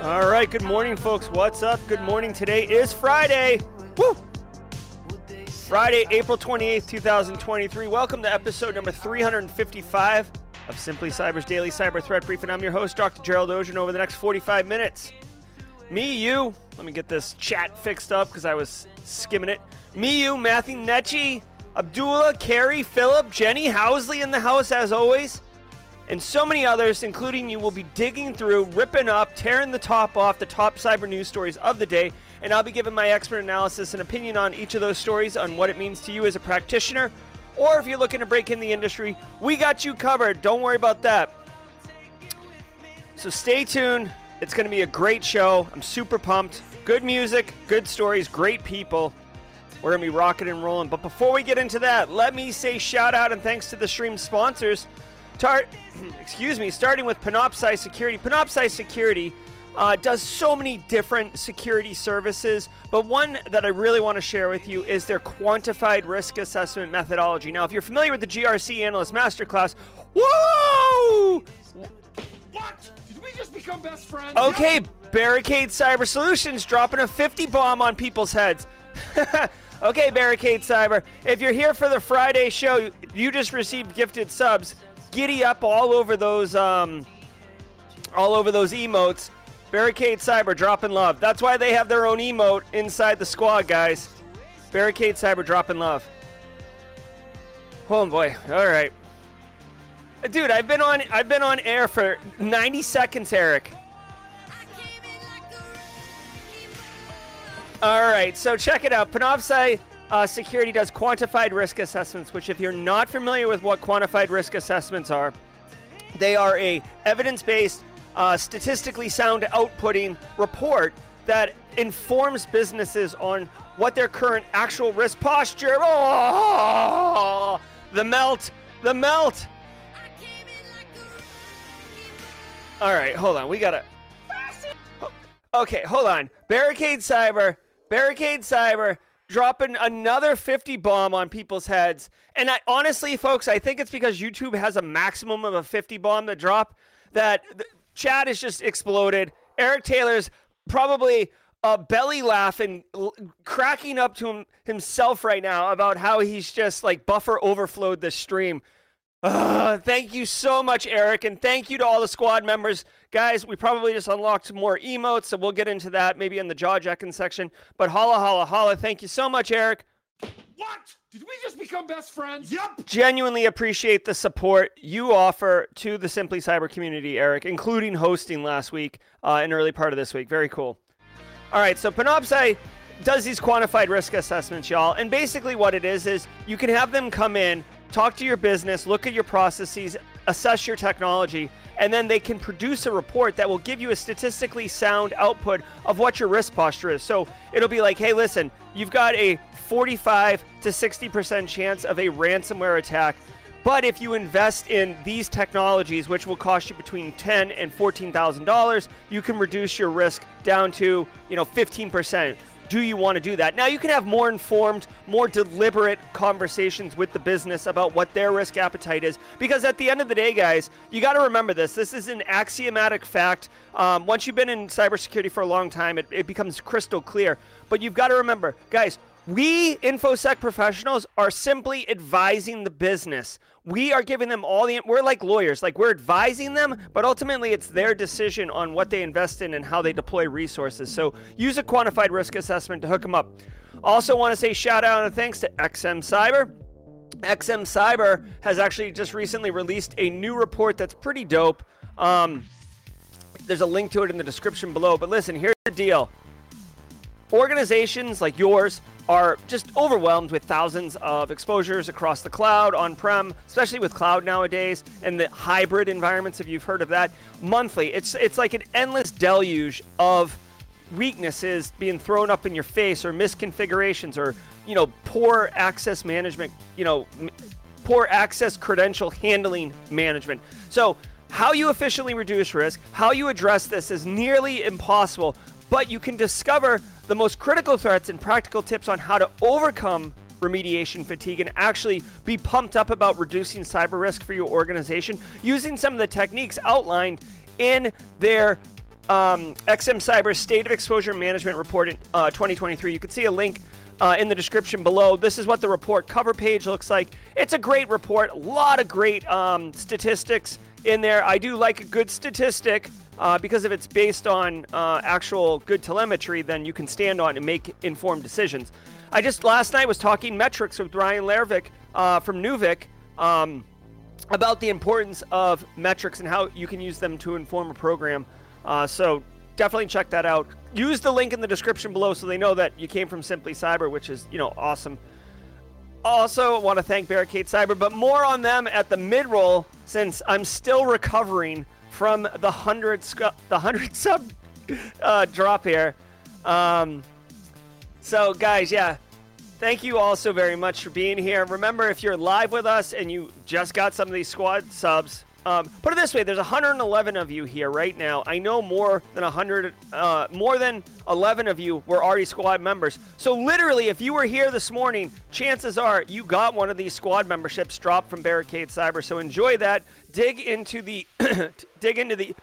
All right, good morning, folks. What's up? Good morning. Today is Friday. Woo! Friday, April 28th, 2023. Welcome to episode number 355 of Simply Cyber's Daily Cyber Threat Brief, and I'm your host, Dr. Gerald Auger. Over the next 45 minutes, me, you, let me get this chat fixed up because I was skimming it. You, Matthew Netchi, Abdullah, Carrie, Philip, Jenny Housley in the house as always, and so many others, including you, will be digging through, ripping up, tearing the top off the top cyber news stories of the day, and I'll be giving my expert analysis and opinion on each of those stories on what it means to you as a practitioner, or if you're looking to break in the industry, we got you covered. Don't worry about that. So stay tuned. It's going to be a great show. I'm super pumped. Good music, good stories, great people. We're going to be rocking and rolling. But before we get into that, let me say shout out and thanks to the stream sponsors. Tar- excuse me, starting with Panoptcy Security. Panoptcy Security uh, does so many different security services, but one that I really want to share with you is their quantified risk assessment methodology. Now, if you're familiar with the GRC Analyst Masterclass, whoa! What? Did we just become best friends? Okay, Barricade Cyber Solutions dropping a 50 bomb on people's heads. okay, Barricade Cyber, if you're here for the Friday show, you just received gifted subs. Giddy up all over those um, all over those emotes. Barricade Cyber dropping love. That's why they have their own emote inside the squad, guys. Barricade Cyber dropping love. Oh boy. All right. Dude, I've been on I've been on air for 90 seconds, Eric. All right, so check it out. Panoptcy uh, Security does quantified risk assessments, which, if you're not familiar with what quantified risk assessments are, they are a evidence-based, uh, statistically sound outputting report that informs businesses on what their current actual risk posture. Oh, the melt, the melt. All right, hold on. We gotta. Okay, hold on. Barricade Cyber, Barricade Cyber, dropping another 50 bomb on people's heads. And I honestly, folks, I think it's because YouTube has a maximum of a 50 bomb to drop that the chat is just exploded. Eric Taylor's probably uh, belly laughing, l- cracking up to him, himself right now about how he's just like buffer overflowed the stream. Uh, thank you so much, Eric, and thank you to all the squad members. Guys, we probably just unlocked more emotes, so we'll get into that maybe in the jaw jacking section. But holla, holla, holla. Thank you so much, Eric. What? Did we just become best friends? Yep. Genuinely appreciate the support you offer to the Simply Cyber community, Eric, including hosting last week uh, and early part of this week. Very cool. All right, so Panoptcy does these quantified risk assessments, y'all. And basically, what it is is you can have them come in, talk to your business, look at your processes, assess your technology, and then they can produce a report that will give you a statistically sound output of what your risk posture is. So it'll be like, hey, listen, you've got a 45 to 60% chance of a ransomware attack. But if you invest in these technologies, which will cost you between ten and fourteen thousand dollars, you can reduce your risk down to you know fifteen percent. Do you want to do that? Now you can have more informed, more deliberate conversations with the business about what their risk appetite is. Because at the end of the day, guys, you got to remember this. This is an axiomatic fact. Um, once you've been in cybersecurity for a long time, it, it becomes crystal clear. But you've got to remember, guys, we infosec professionals are simply advising the business. We are giving them all the we're like lawyers, like we're advising them, but ultimately it's their decision on what they invest in and how they deploy resources. So use a quantified risk assessment to hook them up. Also want to say shout out and thanks to XM Cyber. XM Cyber has actually just recently released a new report that's pretty dope. Um, there's a link to it in the description below. But listen, here's the deal organizations like yours are just overwhelmed with thousands of exposures across the cloud, on prem, especially with cloud nowadays, and the hybrid environments, if you've heard of that, monthly. It's, it's like an endless deluge of weaknesses being thrown up in your face or misconfigurations or you know poor access management you know poor access credential handling management so how you efficiently reduce risk how you address this is nearly impossible but you can discover the most critical threats and practical tips on how to overcome remediation fatigue and actually be pumped up about reducing cyber risk for your organization using some of the techniques outlined in their um, XM Cyber State of Exposure Management Report in uh, 2023. You can see a link uh, in the description below. This is what the report cover page looks like. It's a great report, a lot of great um, statistics in there. I do like a good statistic uh, because if it's based on uh, actual good telemetry, then you can stand on and make informed decisions. I just last night was talking metrics with Ryan Lervik uh, from Nuvik um, about the importance of metrics and how you can use them to inform a program. Uh, so definitely check that out. Use the link in the description below so they know that you came from Simply Cyber, which is you know awesome. Also, want to thank Barricade Cyber, but more on them at the mid roll since I'm still recovering from the hundred the hundred sub uh, drop here. Um, so, guys, yeah, thank you all so very much for being here. Remember, if you're live with us and you just got some of these squad subs, um, put it this way: there's 111 of you here right now. I know more than 100, uh, more than 11 of you were already squad members. So literally, if you were here this morning, chances are you got one of these squad memberships dropped from Barricade Cyber. So enjoy that. Dig into the, dig into the,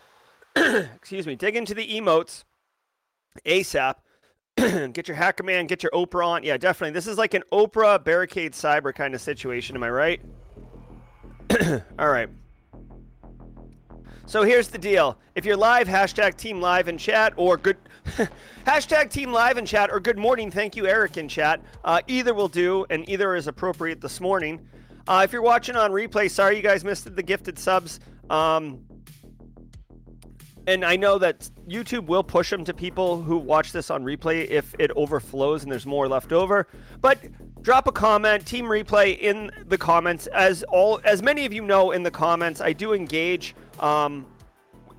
excuse me, dig into the emotes ASAP. get your hacker man, get your Oprah on. Yeah, definitely. This is like an Oprah Barricade Cyber kind of situation. Am I right? All right. So here's the deal. If you're live, hashtag team live in chat or good hashtag team live in chat or good morning, thank you, Eric in chat. Uh, either will do, and either is appropriate this morning. Uh, if you're watching on replay, sorry you guys missed the gifted subs. Um, and I know that YouTube will push them to people who watch this on replay if it overflows and there's more left over. But drop a comment, team replay in the comments. As all as many of you know in the comments, I do engage um,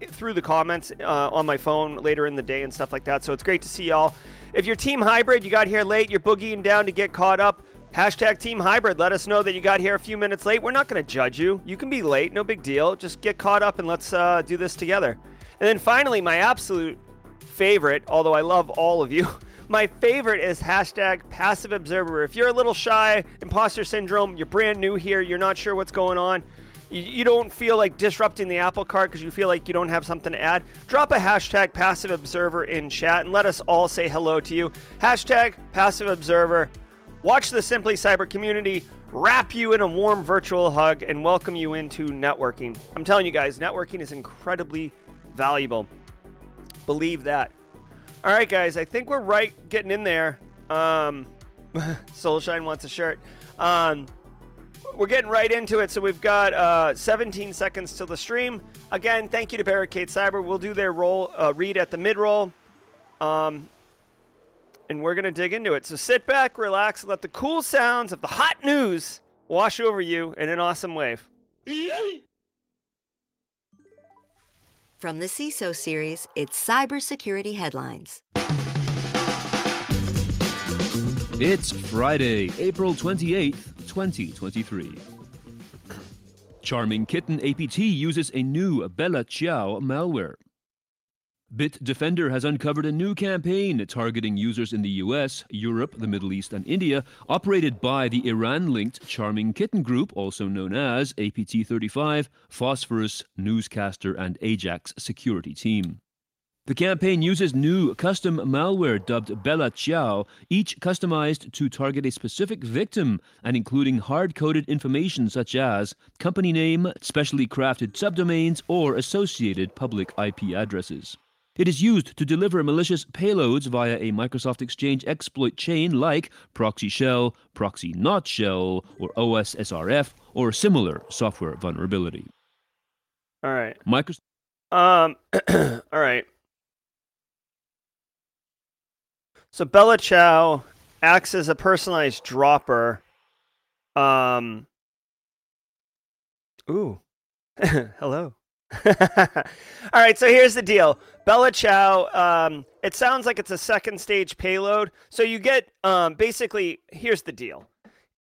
through the comments uh, on my phone later in the day and stuff like that. So it's great to see y'all. If you're team hybrid, you got here late, you're boogieing down to get caught up. Hashtag team hybrid. Let us know that you got here a few minutes late. We're not going to judge you. You can be late, no big deal. Just get caught up and let's uh, do this together. And then finally, my absolute favorite, although I love all of you, my favorite is hashtag passive observer. If you're a little shy, imposter syndrome, you're brand new here, you're not sure what's going on, you, don't feel like disrupting the apple cart because you feel like you don't have something to add, drop a hashtag passive observer in chat and let us all say hello to you. Hashtag passive observer. Watch the Simply Cyber community wrap you in a warm virtual hug and welcome you into networking. I'm telling you guys, networking is incredibly valuable. Believe that. All right, guys, I think we're right getting in there. Um, Soulshine wants a shirt. Um, we're getting right into it. So we've got uh, 17 seconds till the stream. Again, thank you to Barricade Cyber. We'll do their roll uh, read at the mid roll, um, and we're gonna dig into it. So sit back, relax, and let the cool sounds of the hot news wash over you in an awesome wave. From the CISO series, it's cybersecurity headlines. It's Friday, April 28th. 2023. Charming Kitten APT uses a new Bella Ciao malware. Bitdefender has uncovered a new campaign targeting users in the US, Europe, the Middle East, and India, operated by the Iran linked Charming Kitten Group, also known as APT 35, Phosphorus, Newscaster, and Ajax security team. The campaign uses new custom malware dubbed Bella Ciao, each customized to target a specific victim and including hard coded information such as company name, specially crafted subdomains, or associated public IP addresses. It is used to deliver malicious payloads via a Microsoft Exchange exploit chain like Proxy Shell, Proxy Not Shell, or OWASSRF, or similar software vulnerability. All right. Microsoft. Um. all right. So Bella Ciao acts as a personalized dropper. Um. Ooh. Hello. All right, so here's the deal. Bella Ciao, um, it sounds like it's a second stage payload. So you get um, basically, here's the deal.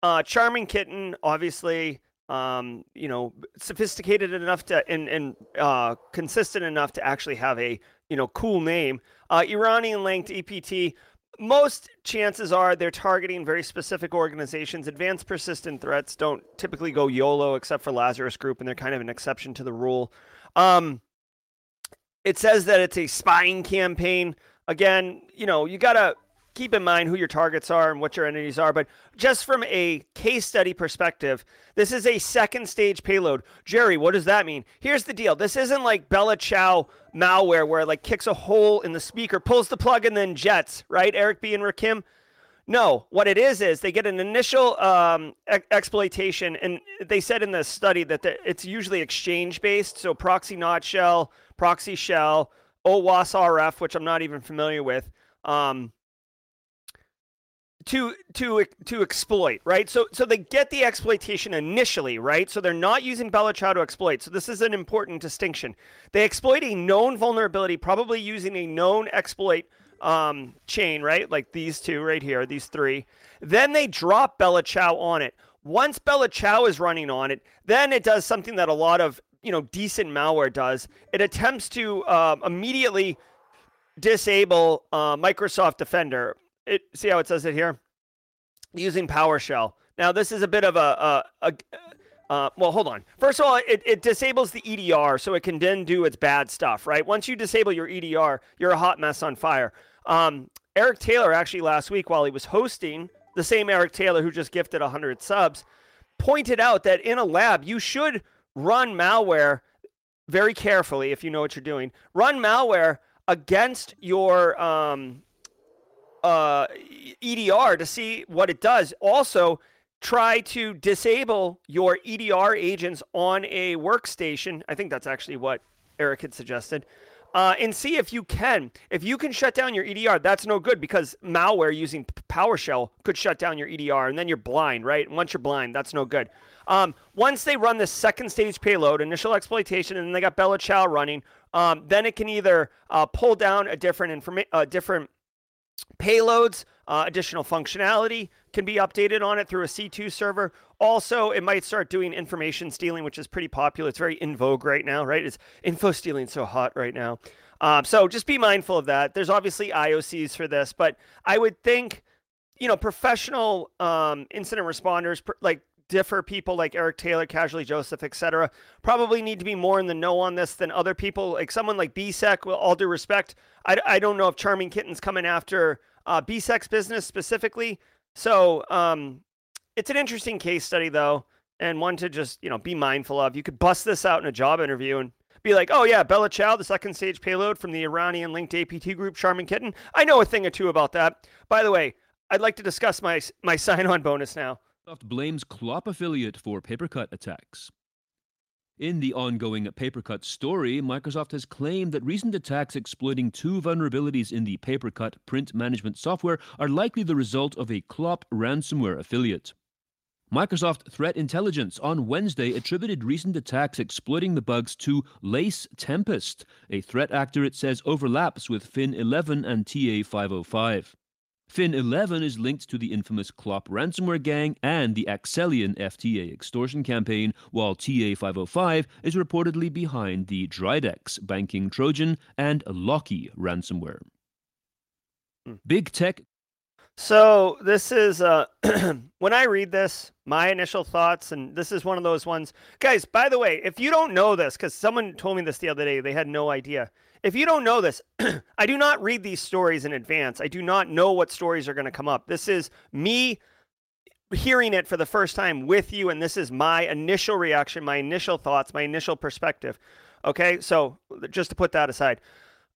Uh, Charming Kitten, obviously, um, you know, sophisticated enough to and, and uh, consistent enough to actually have a, you know, cool name. Uh, Iranian linked APT most chances are they're targeting very specific organizations. Advanced persistent threats don't typically go YOLO except for Lazarus Group, and they're kind of an exception to the rule. Um, it says that it's a spying campaign. Again, you know, you got to keep in mind who your targets are and what your entities are. But just from a case study perspective, this is a second stage payload. Jerry, what does that mean? Here's the deal. This isn't like Bella Ciao malware where it like kicks a hole in the speaker, pulls the plug, and then jets, right? Eric B and Rakim. No, what it is is they get an initial um, exploitation, and they said in the study that the, it's usually exchange based, so proxy not shell, proxy shell, OWASP RF, which I'm not even familiar with. Um, to to to exploit, right? So so they get the exploitation initially, right? So they're not using Ciao to exploit. So this is an important distinction. They exploit a known vulnerability, probably using a known exploit um, chain, right? Like these two right here, these three. Then they drop Ciao on it. Once Ciao is running on it, then it does something that a lot of you know decent malware does. It attempts to uh, immediately disable uh, Microsoft Defender it see how it says it here using PowerShell. Now this is a bit of a, a, a uh, well, hold on. First of all, it, it disables the EDR so it can then do its bad stuff, right? Once you disable your EDR, you're a hot mess on fire. Um, Eric Taylor, actually, last week while he was hosting, the same Eric Taylor who just gifted 100 subs, pointed out that in a lab, you should run malware very carefully if you know what you're doing. Run malware against your um, uh, EDR to see what it does. Also, try to disable your EDR agents on a workstation. I think that's actually what Eric had suggested. Uh, and see if you can. If you can shut down your EDR, that's no good because malware using PowerShell could shut down your EDR, and then you're blind, right? Once you're blind, that's no good. Um, once they run the second stage payload, initial exploitation, and then they got Bella Ciao running, um, then it can either uh, pull down a different information, uh, different Payloads, uh, additional functionality can be updated on it through a C2 server. Also, it might start doing information stealing, which is pretty popular. It's very in vogue right now, right? It's info stealing so hot right now. Um, so just be mindful of that. There's obviously IOCs for this, but I would think, you know, professional um, incident responders, like differ people like Eric Taylor, Casually Joseph, etc., probably need to be more in the know on this than other people. Like someone like BSEC, with all due respect, I, I don't know if Charming Kitten's coming after uh, BSEC's business specifically. So um, it's an interesting case study, though, and one to just you know be mindful of. You could bust this out in a job interview and be like, oh yeah, Bella Ciao, the second stage payload from the Iranian linked APT group, Charming Kitten. I know a thing or two about that. By the way, I'd like to discuss my my sign on bonus now. Microsoft blames Clop affiliate for Papercut attacks. In the ongoing Papercut story, Microsoft has claimed that recent attacks exploiting two vulnerabilities in the Papercut print management software are likely the result of a Clop ransomware affiliate. Microsoft Threat Intelligence on Wednesday attributed recent attacks exploiting the bugs to Lace Tempest, a threat actor it says overlaps with Fin11 and TA505. Fin 11 is linked to the infamous Clop ransomware gang and the Accellion FTA extortion campaign, while TA 505 is reportedly behind the Dridex banking Trojan and Locky ransomware. Hmm. Big tech. So, this is uh, when I read this, my initial thoughts, and this is one of those ones. Guys, by the way, if you don't know this, because someone told me this the other day, they had no idea if you don't know this, I do not read these stories in advance. I do not know what stories are going to come up. This is me hearing it for the first time with you, and this is my initial reaction, my initial thoughts, my initial perspective. Okay, so just to put that aside.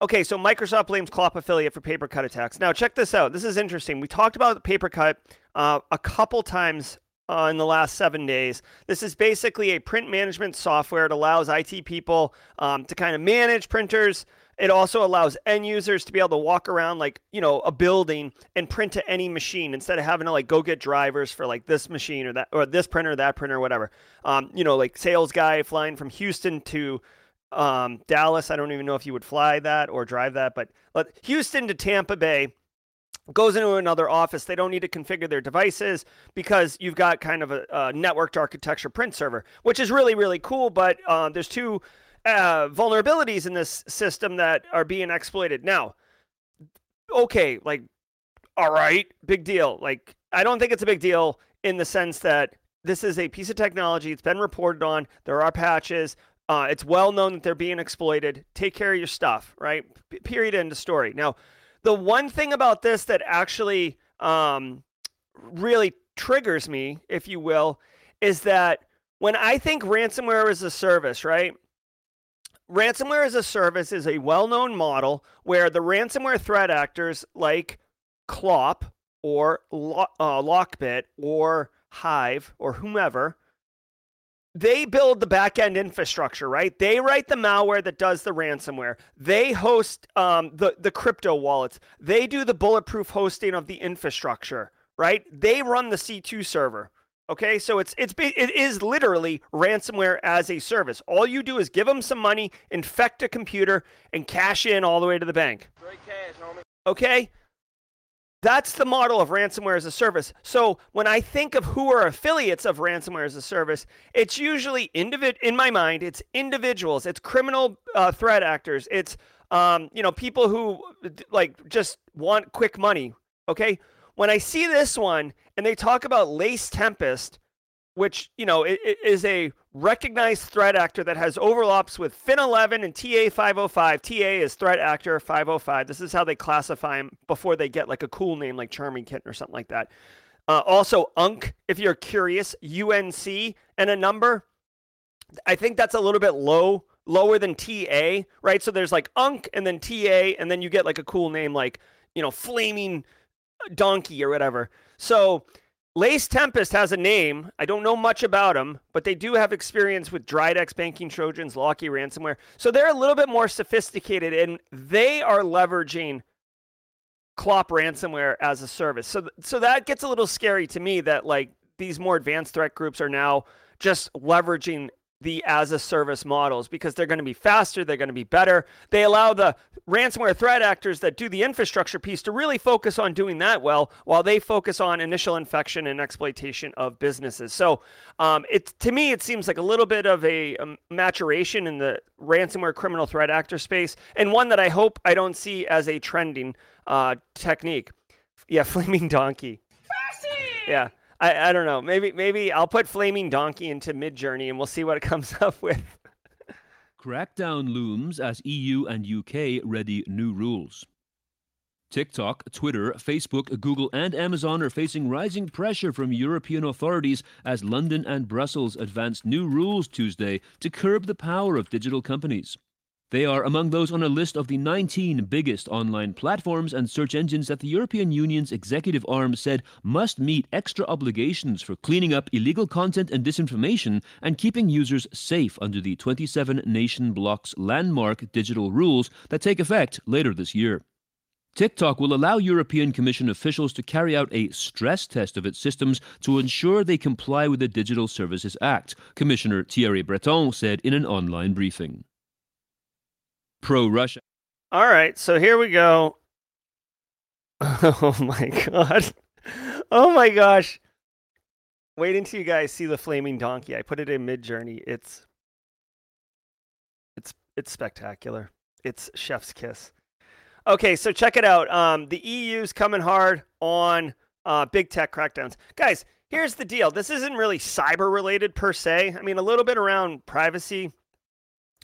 Okay, so Microsoft blames Clop affiliate for Papercut attacks. Now, check this out. This is interesting. We talked about Papercut uh, a couple times uh, in the last seven days. This is basically a print management software. It allows IT people um, to kind of manage printers. It also allows end users to be able to walk around like, you know, a building and print to any machine instead of having to like go get drivers for like this machine or that or this printer, or that printer, whatever. Um, you know, like sales guy flying from Houston to um, Dallas. I don't even know if you would fly that or drive that, but Houston to Tampa Bay goes into another office. They don't need to configure their devices because you've got kind of a, a networked architecture print server, which is really, really cool. But uh, there's two uh, vulnerabilities in this system that are being exploited. Now, okay, like all right, big deal. Like, I don't think it's a big deal in the sense that this is a piece of technology. It's been reported on. There are patches. Uh, it's well known that they're being exploited. Take care of your stuff, right? P- period. End of story. Now, the one thing about this that actually um, really triggers me, if you will, is that when I think ransomware as a service, right? Ransomware as a service is a well known model where the ransomware threat actors like Clop or uh, Lockbit or Hive or whomever, they build the backend infrastructure, right? They write the malware that does the ransomware. They host um, the the crypto wallets. They do the bulletproof hosting of the infrastructure, right? They run the C2 server. Okay, so it's it's it is literally ransomware as a service. All you do is give them some money, infect a computer, and cash in all the way to the bank. Cash. Okay, that's the model of ransomware as a service. So when I think of who are affiliates of ransomware as a service, it's usually individ. In my mind, it's individuals, it's criminal uh, threat actors, it's um, you know people who like just want quick money. Okay, when I see this one and they talk about Lace Tempest, which you know it, it is a recognized threat actor that has overlaps with Fin11 and TA505. TA is threat actor 505. This is how they classify them before they get like a cool name like Charming Kitten or something like that. Uh, also, UNC, if you're curious, UNC and a number. I think that's a little bit low, lower than TA, right? So there's like UNC and then TA, and then you get like a cool name like, you know, Flaming Donkey or whatever. So Lace Tempest has a name. I don't know much about them, but they do have experience with Dridex banking Trojans, Locky ransomware. So they're a little bit more sophisticated and they are leveraging Clop ransomware as a service. So so that gets a little scary to me that like these more advanced threat groups are now just leveraging the as a service models because they're going to be faster, they're going to be better. They allow the ransomware threat actors that do the infrastructure piece to really focus on doing that well while they focus on initial infection and exploitation of businesses. So, um, it to me it seems like a little bit of a, a maturation in the ransomware criminal threat actor space and one that I hope I don't see as a trending uh, technique. Yeah, flaming donkey. Yeah. I, I don't know. Maybe maybe I'll put Flaming Donkey into Midjourney and we'll see what it comes up with. Crackdown looms as EU and UK ready new rules. TikTok, Twitter, Facebook, Google, and Amazon are facing rising pressure from European authorities as London and Brussels advanced new rules Tuesday to curb the power of digital companies. They are among those on a list of the 19 biggest online platforms and search engines that the European Union's executive arm said must meet extra obligations for cleaning up illegal content and disinformation and keeping users safe under the 27 nation bloc's landmark digital rules that take effect later this year. TikTok will allow European Commission officials to carry out a stress test of its systems to ensure they comply with the Digital Services Act, Commissioner Thierry Breton said in an online briefing pro Russia. All right, so here we go. Oh my god. Oh my gosh. Wait until you guys see the flaming donkey. I put it in Midjourney. It's it's it's spectacular. It's chef's kiss. Okay, so check it out. Um, the EU's coming hard on uh, big tech crackdowns. Guys, here's the deal. This isn't really cyber related per se. I mean, a little bit around privacy,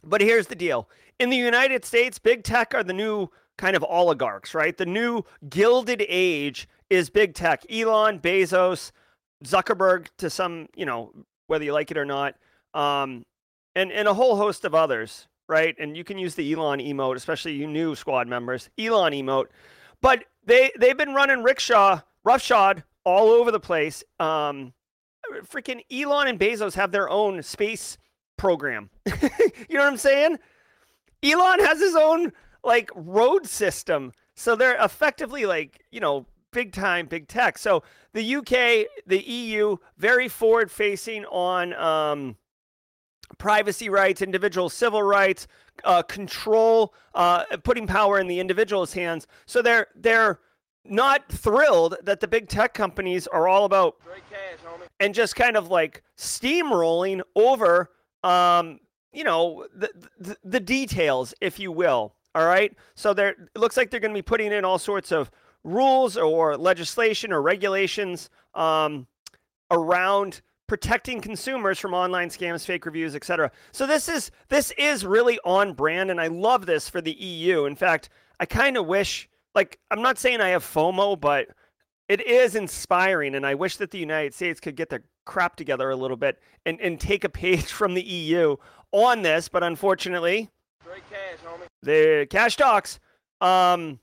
but here's the deal in the United States, big tech are the new kind of oligarchs, right? The new gilded age is big tech. Elon, Bezos, Zuckerberg, to some, you know, whether you like it or not, um, and and a whole host of others, right? And you can use the Elon emote, especially you new squad members, Elon emote. But they they've been running rickshaw, roughshod all over the place. Um, freaking Elon and Bezos have their own space program. you know what I'm saying? Elon has his own like road system. So they're effectively like, you know, big time big tech. So the UK, the EU, very forward facing on um, privacy rights, individual civil rights, uh, control, uh, putting power in the individual's hands. So they're they're not thrilled that the big tech companies are all about cash, and just kind of like steamrolling over um, you know the, the, the details, if you will. All right. So there, it looks like they're going to be putting in all sorts of rules or legislation or regulations um, around protecting consumers from online scams, fake reviews, etc. So this is this is really on brand, and I love this for the EU. In fact, I kind of wish, like, I'm not saying I have FOMO, but it is inspiring, and I wish that the United States could get their crap together a little bit and, and take a page from the EU on this. But unfortunately, cash, the cash talks. Um,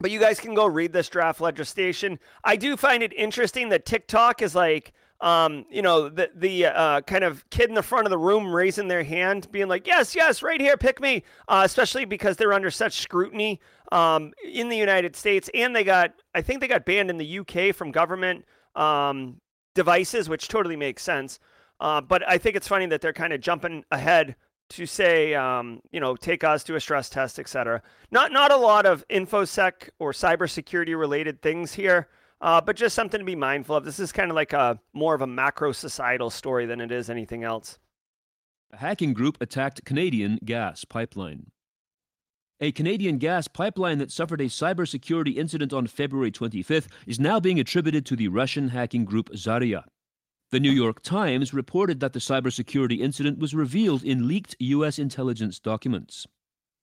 but you guys can go read this draft legislation. I do find it interesting that TikTok is like, um, you know, the the uh, kind of kid in the front of the room raising their hand, being like, "Yes, yes, right here, pick me." Uh, especially because they're under such scrutiny um, in the United States, and they got, I think they got banned in the UK from government um, devices, which totally makes sense. Uh, but I think it's funny that they're kind of jumping ahead to say, um, you know, take us to a stress test, et cetera. Not not a lot of infosec or cybersecurity related things here, uh, but just something to be mindful of. This is kind of like a more of a macro societal story than it is anything else. A hacking group attacked Canadian gas pipeline. A Canadian gas pipeline that suffered a cybersecurity incident on February 25th is now being attributed to the Russian hacking group Zarya. The New York Times reported that the cybersecurity incident was revealed in leaked U.S. intelligence documents.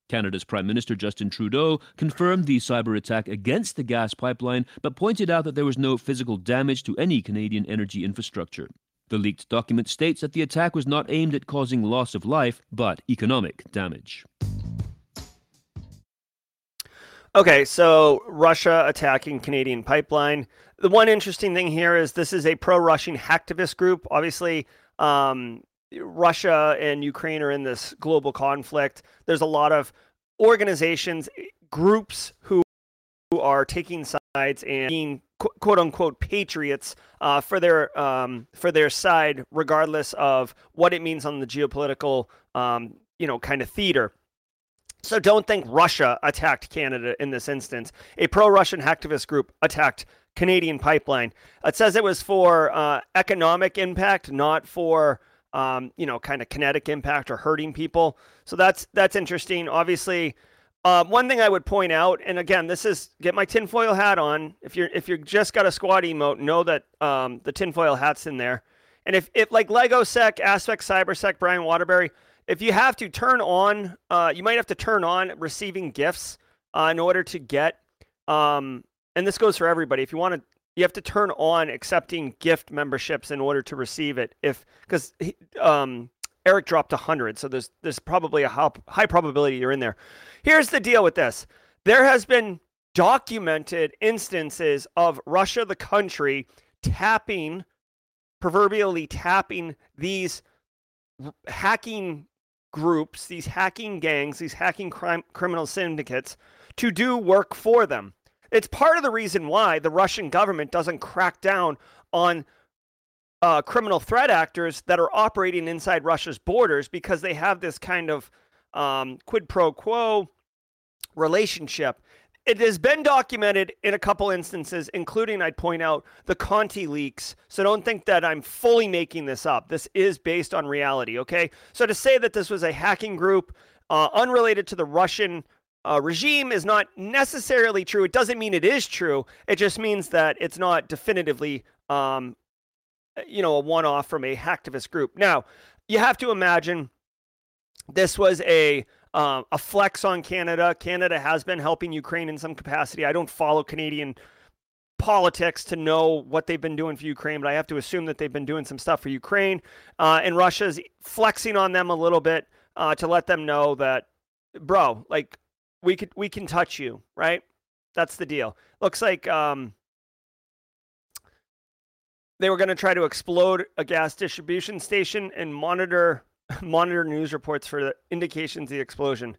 Canada's Prime Minister Justin Trudeau confirmed the cyber attack against the gas pipeline, but pointed out that there was no physical damage to any Canadian energy infrastructure. The leaked document states that the attack was not aimed at causing loss of life, but economic damage. Okay, so Russia attacking Canadian pipeline the one interesting thing here is this is a pro-Russian hacktivist group. Obviously, um, Russia and Ukraine are in this global conflict. There's a lot of organizations, groups who, who are taking sides and being quote unquote patriots uh, for their um, for their side, regardless of what it means on the geopolitical um, you know kind of theater. So don't think Russia attacked Canada in this instance. A pro-Russian hacktivist group attacked Canadian pipeline. It says it was for uh, economic impact, not for um, you know kind of kinetic impact or hurting people. So that's that's interesting. Obviously, uh, one thing I would point out, and again, this is get my tinfoil hat on. If you're if you're just got a squad emote, know that um, the tinfoil hat's in there. And if if like Lego Sec, Aspect, Cybersec, Brian Waterbury, if you have to turn on, uh, you might have to turn on receiving gifts uh, in order to get um, and this goes for everybody. If you want to, you have to turn on accepting gift memberships in order to receive it. If because um, Eric dropped hundred, so there's there's probably a high probability you're in there. Here's the deal with this: there has been documented instances of Russia, the country, tapping, proverbially tapping these hacking groups, these hacking gangs, these hacking crime criminal syndicates to do work for them. It's part of the reason why the Russian government doesn't crack down on uh, criminal threat actors that are operating inside Russia's borders because they have this kind of um, quid pro quo relationship. It has been documented in a couple instances, including, I'd point out, the Conti leaks. So don't think that I'm fully making this up. This is based on reality, okay? So to say that this was a hacking group uh, unrelated to the Russian uh, regime is not necessarily true. It doesn't mean it is true. It just means that it's not definitively, um, you know, a one-off from a hacktivist group. Now, you have to imagine this was a uh, a flex on Canada. Canada has been helping Ukraine in some capacity. I don't follow Canadian politics to know what they've been doing for Ukraine, but I have to assume that they've been doing some stuff for Ukraine. Uh, and Russia's flexing on them a little bit uh, to let them know that, bro, like we could we can touch you, right? That's the deal. Looks like um, they were going to try to explode a gas distribution station and monitor monitor news reports for the indications of the explosion.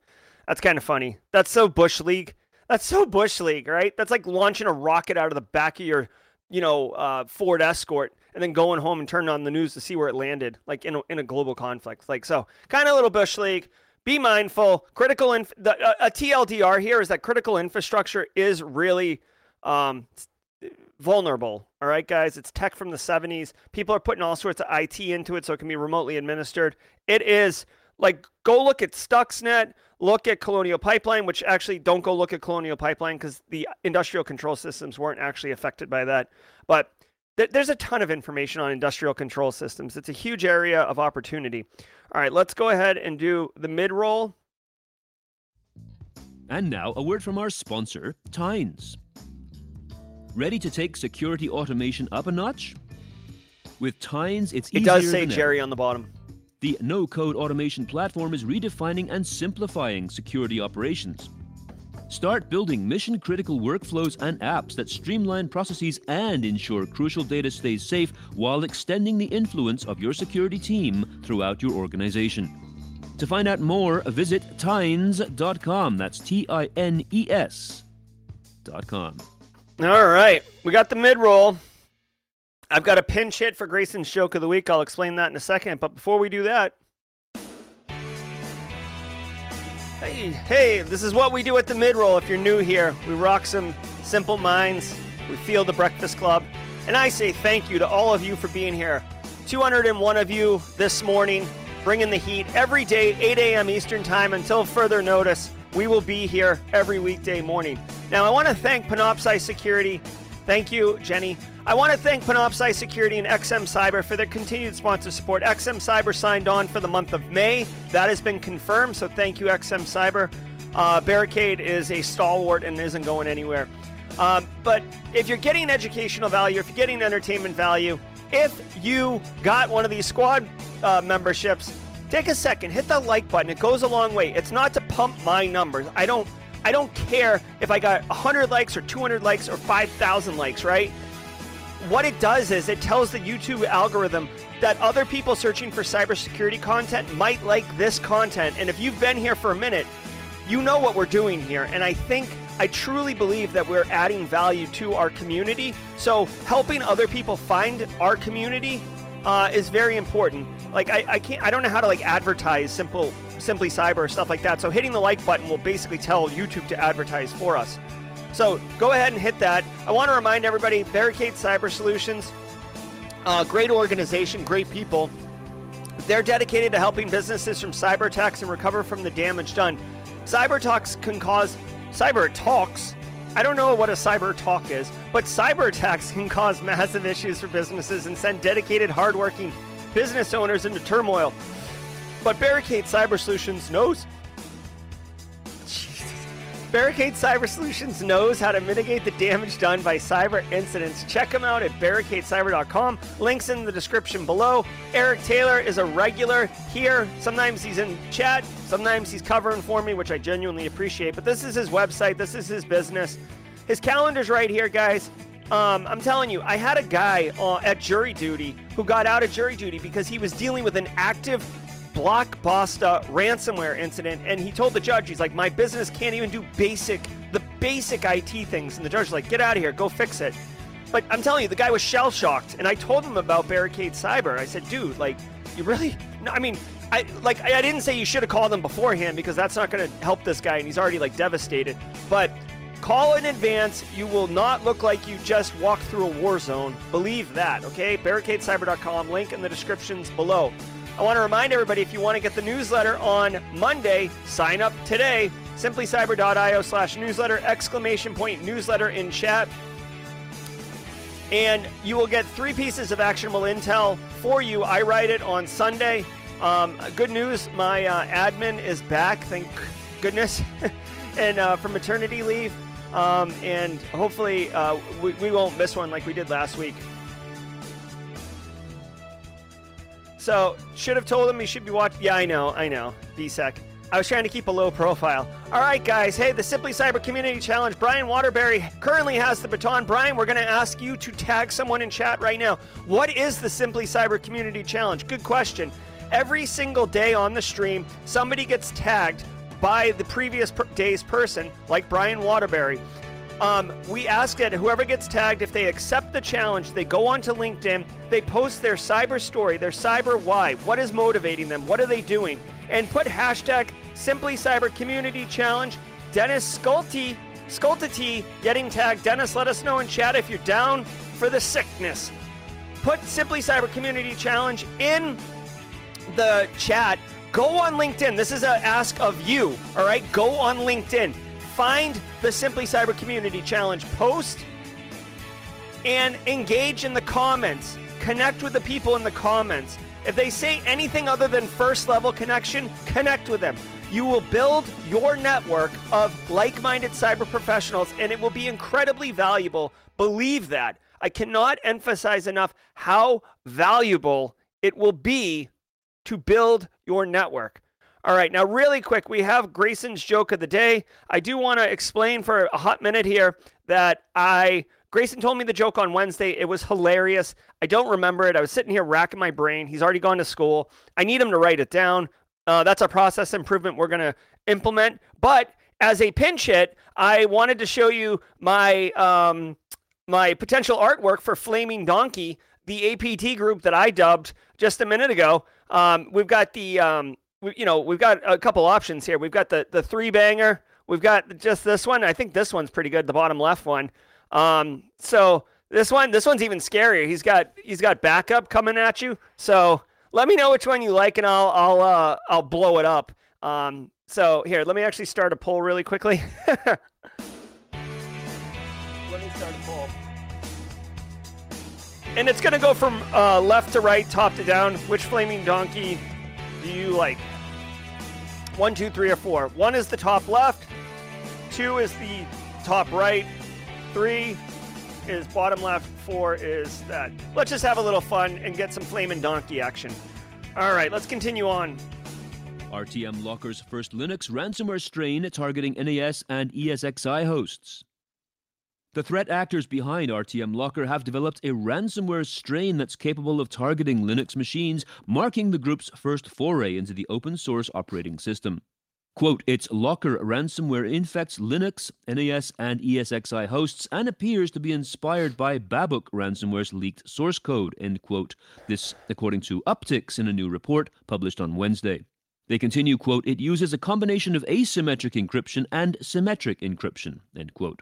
That's kind of funny. That's so bush league. That's so bush league, right? That's like launching a rocket out of the back of your, you know, uh, Ford Escort and then going home and turning on the news to see where it landed, like in a, in a global conflict. Like so, kind of a little bush league be mindful. Critical inf- the, uh, a TLDR here is that critical infrastructure is really um, vulnerable. All right, guys, it's tech from the 70s. People are putting all sorts of IT into it so it can be remotely administered. It is Like, go look at Stuxnet, look at Colonial Pipeline, which actually don't go look at Colonial Pipeline because the industrial control systems weren't actually affected by that. But th- there's a ton of information on industrial control systems. It's a huge area of opportunity. All right, let's go ahead and do the mid roll. And now, a word from our sponsor, Tines. Ready to take security automation up a notch? With Tines, it's It does say than ever. Jerry on the bottom. The no code automation platform is redefining and simplifying security operations. Start building mission critical workflows and apps that streamline processes and ensure crucial data stays safe while extending the influence of your security team throughout your organization. To find out more, visit Tines.com. That's T I N E S.com. All right, we got the mid roll. I've got a pinch hit for Grayson's joke of the week. I'll explain that in a second. But before we do that, hey, hey, this is what we do at the mid roll. If you're new here, we rock some simple minds. We feel the Breakfast Club, and I say thank you to all of you for being here. 201 of you this morning, bringing the heat every day, 8 a.m. Eastern Time until further notice. We will be here every weekday morning. Now, I want to thank Panoptcy Security. Thank you, Jenny. I want to thank Panoptcy Security and XM Cyber for their continued sponsor support. XM Cyber signed on for the month of May. That has been confirmed, so thank you, XM Cyber. Uh, Barricade is a stalwart and isn't going anywhere. Um, but if you're getting educational value, if you're getting entertainment value, if you got one of these squad uh, memberships, take a second, hit that like button. It goes a long way. It's not to pump my numbers. I don't I don't care if I got 100 likes or 200 likes or 5,000 likes, right? What it does is it tells the YouTube algorithm that other people searching for cybersecurity content might like this content. And if you've been here for a minute, you know what we're doing here. And I think, I truly believe that we're adding value to our community. So helping other people find our community uh, is very important. Like I, I can't, I don't know how to like advertise simple, simply cyber stuff like that. So hitting the like button will basically tell YouTube to advertise for us. So go ahead and hit that. I want to remind everybody, Barricade Cyber Solutions, uh, great organization, great people. They're dedicated to helping businesses from cyber attacks and recover from the damage done. Cyber attacks can cause cyber attacks. I don't know what a cyber talk is, but cyber attacks can cause massive issues for businesses and send dedicated, hardworking business owners into turmoil. But Barricade Cyber Solutions knows Barricade Cyber Solutions knows how to mitigate the damage done by cyber incidents. Check them out at barricadecyber.com. Links in the description below. Eric Taylor is a regular here. Sometimes he's in chat, sometimes he's covering for me, which I genuinely appreciate. But this is his website, this is his business. His calendar's right here, guys. Um, I'm telling you, I had a guy uh, at jury duty who got out of jury duty because he was dealing with an active Blockbuster ransomware incident, and he told the judge, he's like, my business can't even do basic, the basic IT things. And the judge's like, get out of here, go fix it. But I'm telling you, the guy was shell shocked, and I told him about Barricade Cyber. I said, dude, like, you really? No, I mean, I like, I, didn't say you should have called him beforehand because that's not going to help this guy, and he's already like devastated. But call in advance. You will not look like you just walked through a war zone. Believe that, okay? BarricadeCyber.com. Link in the descriptions below. I want to remind everybody if you want to get the newsletter on Monday, sign up today. Simplycyber.io slash newsletter, exclamation point newsletter in chat. And you will get three pieces of actionable intel for you. I write it on Sunday. Um, good news, my uh, admin is back, thank goodness, and uh, from maternity leave. Um, and hopefully uh, we, we won't miss one like we did last week. So, should have told him he should be watching. Yeah, I know, I know. BSEC. I was trying to keep a low profile. All right, guys. Hey, the Simply Cyber Community Challenge. Brian Waterbury currently has the baton. Brian, we're going to ask you to tag someone in chat right now. What is the Simply Cyber Community Challenge? Good question. Every single day on the stream, somebody gets tagged by the previous per- day's person, like Brian Waterbury. Um, we ask that whoever gets tagged, if they accept the challenge, they go onto LinkedIn, they post their cyber story, their cyber why, what is motivating them, what are they doing, and put hashtag Simply Cyber Community Challenge. Dennis Sculty, Scultity getting tagged. Dennis, let us know in chat if you're down for the sickness. Put Simply Cyber Community Challenge in the chat Go on LinkedIn. This is a ask of you. All right, go on LinkedIn. Find the Simply Cyber Community Challenge post and engage in the comments. Connect with the people in the comments. If they say anything other than first level connection, connect with them. You will build your network of like minded cyber professionals, and it will be incredibly valuable. Believe that. I cannot emphasize enough how valuable it will be to build your network. All right, now, really quick, we have Grayson's joke of the day. I do want to explain for a hot minute here that I. Grayson told me the joke on Wednesday. It was hilarious. I don't remember it. I was sitting here racking my brain. He's already gone to school. I need him to write it down. Uh, that's a process improvement we're going to implement. But as a pinch hit, I wanted to show you my um, my potential artwork for Flaming Donkey, the APT group that I dubbed just a minute ago. Um, we've got the um, we, you know we've got a couple options here. We've got the the three banger. We've got just this one. I think this one's pretty good. The bottom left one. Um, so this one, this one's even scarier. He's got he's got backup coming at you. So let me know which one you like, and I'll I'll uh, I'll blow it up. Um, so here, let me actually start a poll really quickly. let me start a poll, and it's gonna go from uh, left to right, top to down. Which flaming donkey do you like? One, two, three, or four. One is the top left. Two is the top right. Three is bottom left. Four is that. Let's just have a little fun and get some flaming donkey action. All right, let's continue on. RTM Locker's first Linux ransomware strain targeting NAS and ESXi hosts. The threat actors behind RTM Locker have developed a ransomware strain that's capable of targeting Linux machines, marking the group's first foray into the open source operating system. Quote, its Locker ransomware infects Linux, NAS, and ESXi hosts and appears to be inspired by Babuk ransomware's leaked source code, end quote. This, according to Uptycs in a new report published on Wednesday. They continue, quote, it uses a combination of asymmetric encryption and symmetric encryption, end quote.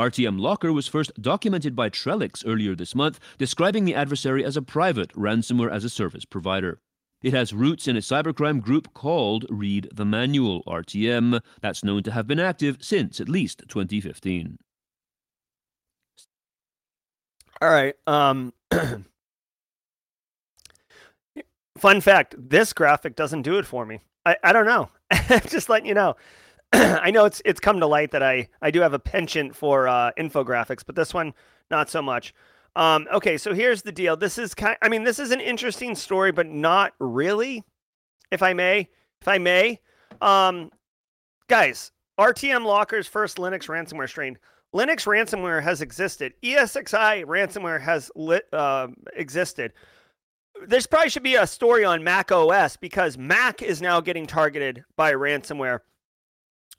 RTM Locker was first documented by Trellix earlier this month, describing the adversary as a private ransomware as a service provider. It has roots in a cybercrime group called Read the Manual, RTM, that's known to have been active since at least 2015. All right. Um, fun fact this graphic doesn't do it for me. I, I don't know. Just letting you know. I know it's it's come to light that I, I do have a penchant for uh, infographics, but this one, not so much. Um, okay, so here's the deal. This is kind. I mean, this is an interesting story, but not really, if I may. If I may, um, guys, RTM Locker's first Linux ransomware strain. Linux ransomware has existed. ESXi ransomware has lit, uh, existed. This probably should be a story on Mac OS because Mac is now getting targeted by ransomware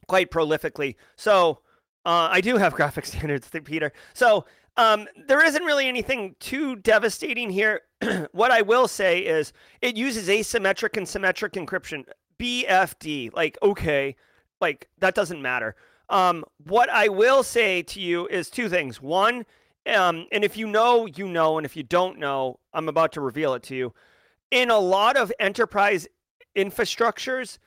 quite prolifically. So uh, I do have graphic standards, Peter. So um, there isn't really anything too devastating here. what I will say is it uses asymmetric and symmetric encryption. BFD, like okay, like that doesn't matter. Um, what I will say to you is two things. One, um, and if you know, you know, and if you don't know, I'm about to reveal it to you. In a lot of enterprise infrastructures,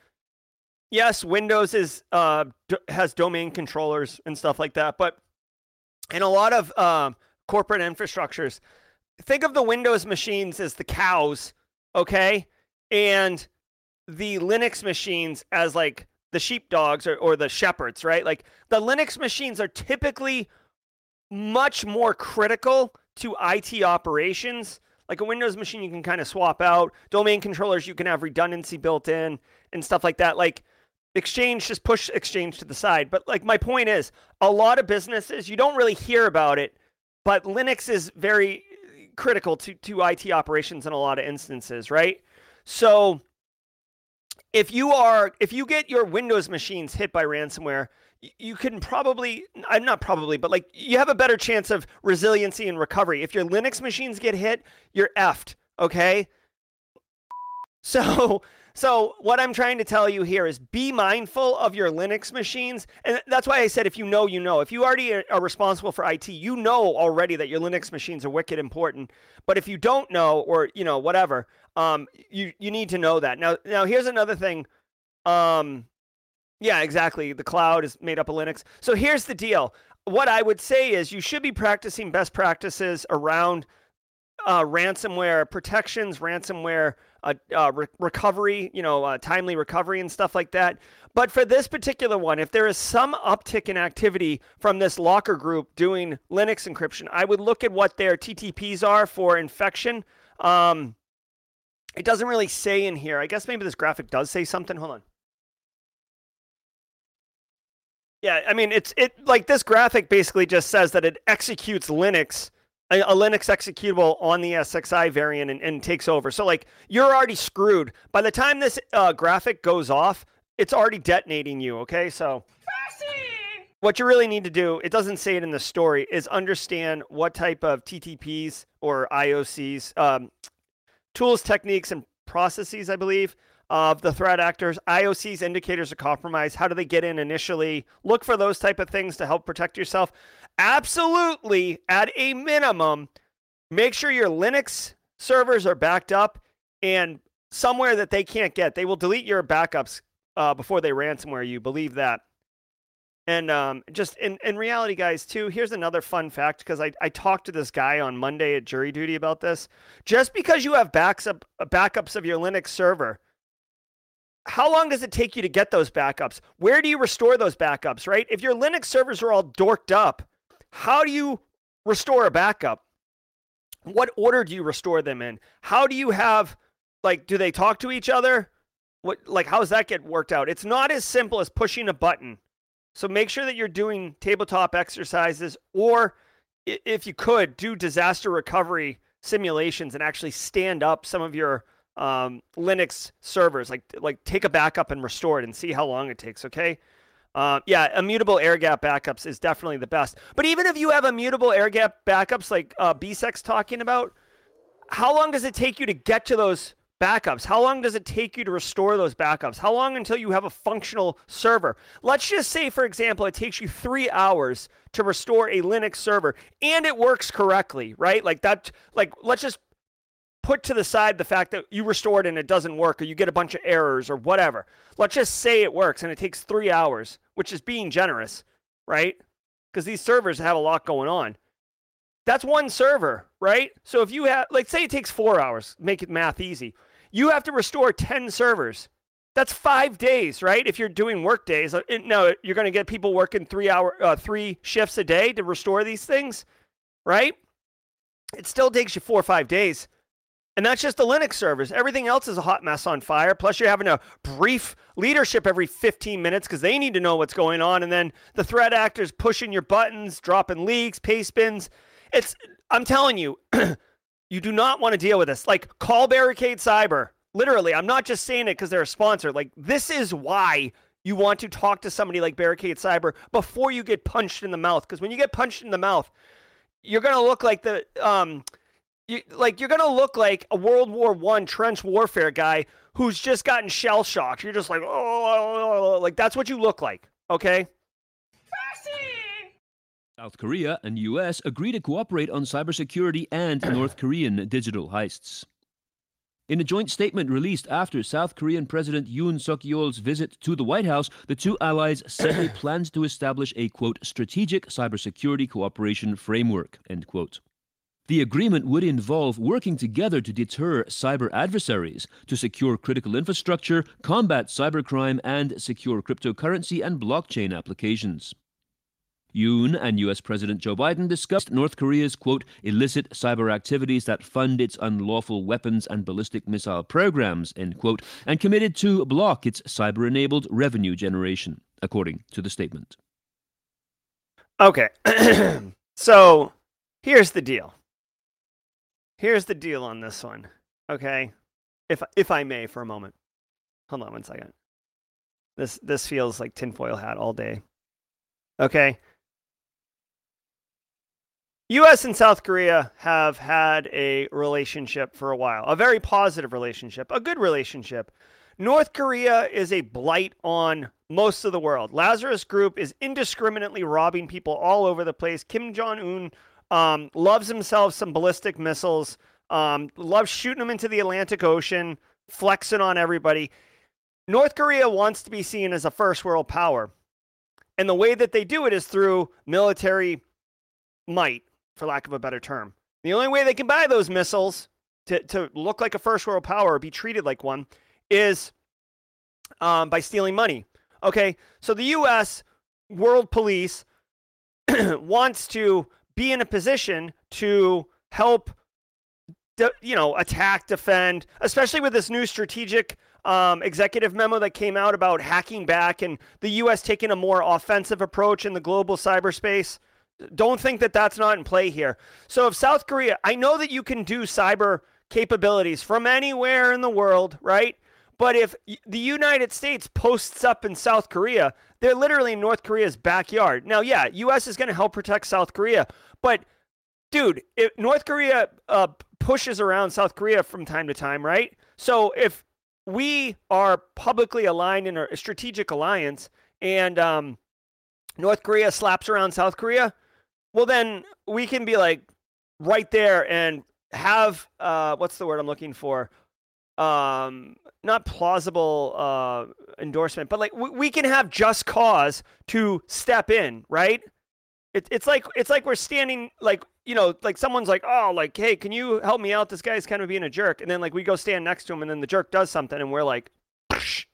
yes, Windows is uh, d- has domain controllers and stuff like that, but in a lot of um, corporate infrastructures, think of the Windows machines as the cows, okay, and the Linux machines as like the sheepdogs or, or the shepherds, right? Like the Linux machines are typically much more critical to IT operations. Like a Windows machine, you can kind of swap out. Domain controllers, you can have redundancy built in and stuff like that. Like Exchange, just push Exchange to the side. But like my point is, a lot of businesses, you don't really hear about it, but Linux is very uh, critical to, to IT operations in a lot of instances, right? So if you are if you get your Windows machines hit by ransomware, you can probably I'm not probably, but like you have a better chance of resiliency and recovery. If your Linux machines get hit, you're effed. Okay. So, so what I'm trying to tell you here is be mindful of your Linux machines, and that's why I said if you know, you know. If you already are responsible for IT, you know already that your Linux machines are wicked important. But if you don't know, or you know whatever, um, you you need to know that. Now, now here's another thing. Um, yeah, exactly. The cloud is made up of Linux. So here's the deal. What I would say is you should be practicing best practices around uh, ransomware protections, ransomware uh, uh, re- recovery, you know, timely recovery and stuff like that. But for this particular one, if there is some uptick in activity from this locker group doing Linux encryption, I would look at what their TTPs are for infection. Um, it doesn't really say in here. I guess maybe this graphic does say something. Hold on. Yeah, I mean it's it like this graphic basically just says that it executes Linux a, a, Linux executable on the ESXi variant and, and, takes over. So like you're already screwed. By the time this uh, graphic goes off, it's already detonating you. Okay, so what you really need to do, it doesn't say it in the story, is understand what type of TTPs or IOCs, um, tools, techniques, and processes, I believe, of the threat actors. IOCs, indicators of compromise. How do they get in initially? Look for those type of things to help protect yourself absolutely, at a minimum, make sure your Linux servers are backed up and somewhere that they can't get. They will delete your backups uh, before they ransomware you. Believe that. And um, just in, in reality, guys, too, here's another fun fact because I, I talked to this guy on Monday at jury duty about this. Just because you have backs up, backups of your Linux server, how long does it take you to get those backups? Where do you restore those backups, right? If your Linux servers are all dorked up, how do you restore a backup? What order do you restore them in? How do you have like do they talk to each other? What like how does that get worked out? It's not as simple as pushing a button. So make sure that you're doing tabletop exercises or if you could do disaster recovery simulations and actually stand up some of your um, Linux servers, like like take a backup and restore it and see how long it takes. Okay, uh, yeah, immutable air gap backups is definitely the best. But even if you have immutable air gap backups like uh, BSEC's talking about, how long does it take you to get to those backups? How long does it take you to restore those backups? How long until you have a functional server? Let's just say, for example, it takes you three hours to restore a Linux server and it works correctly, right? Like that, like let's just put to the side the fact that you restore it and it doesn't work or you get a bunch of errors or whatever. Let's just say it works and it takes three hours, which is being generous, right? Because these servers have a lot going on. That's one server, right? So if you have, like, say it takes four hours, make it math easy. You have to restore 10 servers. That's five days, right? If you're doing work days, uh, no, you're going to get people working three hour, uh, three shifts a day to restore these things, right? It still takes you four or five days. And that's just the Linux servers. Everything else is a hot mess on fire. Plus, you're having a brief leadership every 15 minutes because they need to know what's going on. And then the threat actors pushing your buttons, dropping leaks, paste bins. It's, I'm telling you, you do not want to deal with this. Like, call Barricade Cyber. Literally, I'm not just saying it because they're a sponsor. Like, this is why you want to talk to somebody like Barricade Cyber before you get punched in the mouth. Because when you get punched in the mouth, you're going to look like the, um, you, like you're gonna look like a World War One trench warfare guy who's just gotten shell shocked. You're just like, oh, oh, oh, oh like that's what you look like. Okay. South Korea and US agree to cooperate on cybersecurity and North Korean digital heists. In a joint statement released after South Korean President Yoon Suk Yeol's visit to the White House, the two allies said they planned to establish a quote strategic cybersecurity cooperation framework end quote. The agreement would involve working together to deter cyber adversaries, to secure critical infrastructure, combat cybercrime, and secure cryptocurrency and blockchain applications. Yoon and US President Joe Biden discussed North Korea's, quote, illicit cyber activities that fund its unlawful weapons and ballistic missile programs, end quote, and committed to block its cyber enabled revenue generation, according to the statement. Okay. so here's the deal Here's the deal on this one. Okay. If if I may for a moment. Hold on one second. This this feels like tinfoil hat all day. Okay. U.S. and South Korea have had a relationship for a while, a very positive relationship, a good relationship. North Korea is a blight on most of the world. Lazarus Group is indiscriminately robbing people all over the place. Kim Jong Un um, loves himself some ballistic missiles, um, loves shooting them into the Atlantic Ocean, flexing on everybody. North Korea wants to be seen as a first world power. And the way that they do it is through military might for lack of a better term. The only way they can buy those missiles to, to look like a first world power or be treated like one is um, by stealing money. Okay, so the U.S. World Police wants to be in a position to help, de- you know, attack, defend, especially with this new strategic um, executive memo that came out about hacking back and the U.S. taking a more offensive approach in the global cyberspace. Don't think that that's not in play here. So, if South Korea, I know that you can do cyber capabilities from anywhere in the world, right? But if the United States posts up in South Korea, they're literally in North Korea's backyard. Now, yeah, U.S. is going to help protect South Korea, but dude, if North Korea uh, pushes around South Korea from time to time, right? So if we are publicly aligned in a strategic alliance, and um, North Korea slaps around South Korea, well, then we can be like right there and have uh, what's the word I'm looking for? Um, not plausible uh, endorsement, but like we, we can have just cause to step in, right? It, it's like it's like we're standing like you know like someone's like oh like hey can you help me out this guy's kind of being a jerk and then like we go stand next to him and then the jerk does something and we're like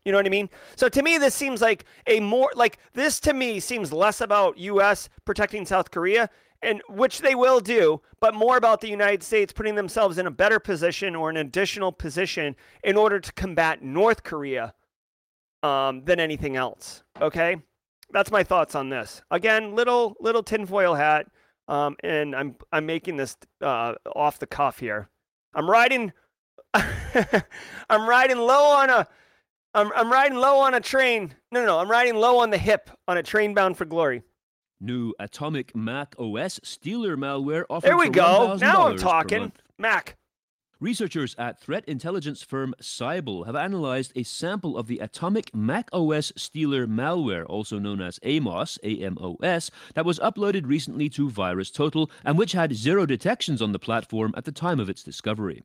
you know what I mean? So to me, this seems like a more like this to me seems less about U.S. protecting South Korea, and which they will do, but more about the United States putting themselves in a better position or an additional position in order to combat North Korea um, than anything else. Okay, that's my thoughts on this. Again, little little tinfoil hat, um, and I'm I'm making this uh, off the cuff here. I'm riding. I'm riding low on a I'm I'm riding low on a train. No, no, no, I'm riding low on the hip on a train bound for glory. New Atomic Mac OS Stealer malware offered There we go. Now I'm talking. Mac. Researchers at threat intelligence firm Cyble have analyzed a sample of the Atomic Mac OS Stealer malware, also known as AMOS, AMOS, that was uploaded recently to VirusTotal and which had zero detections on the platform at the time of its discovery.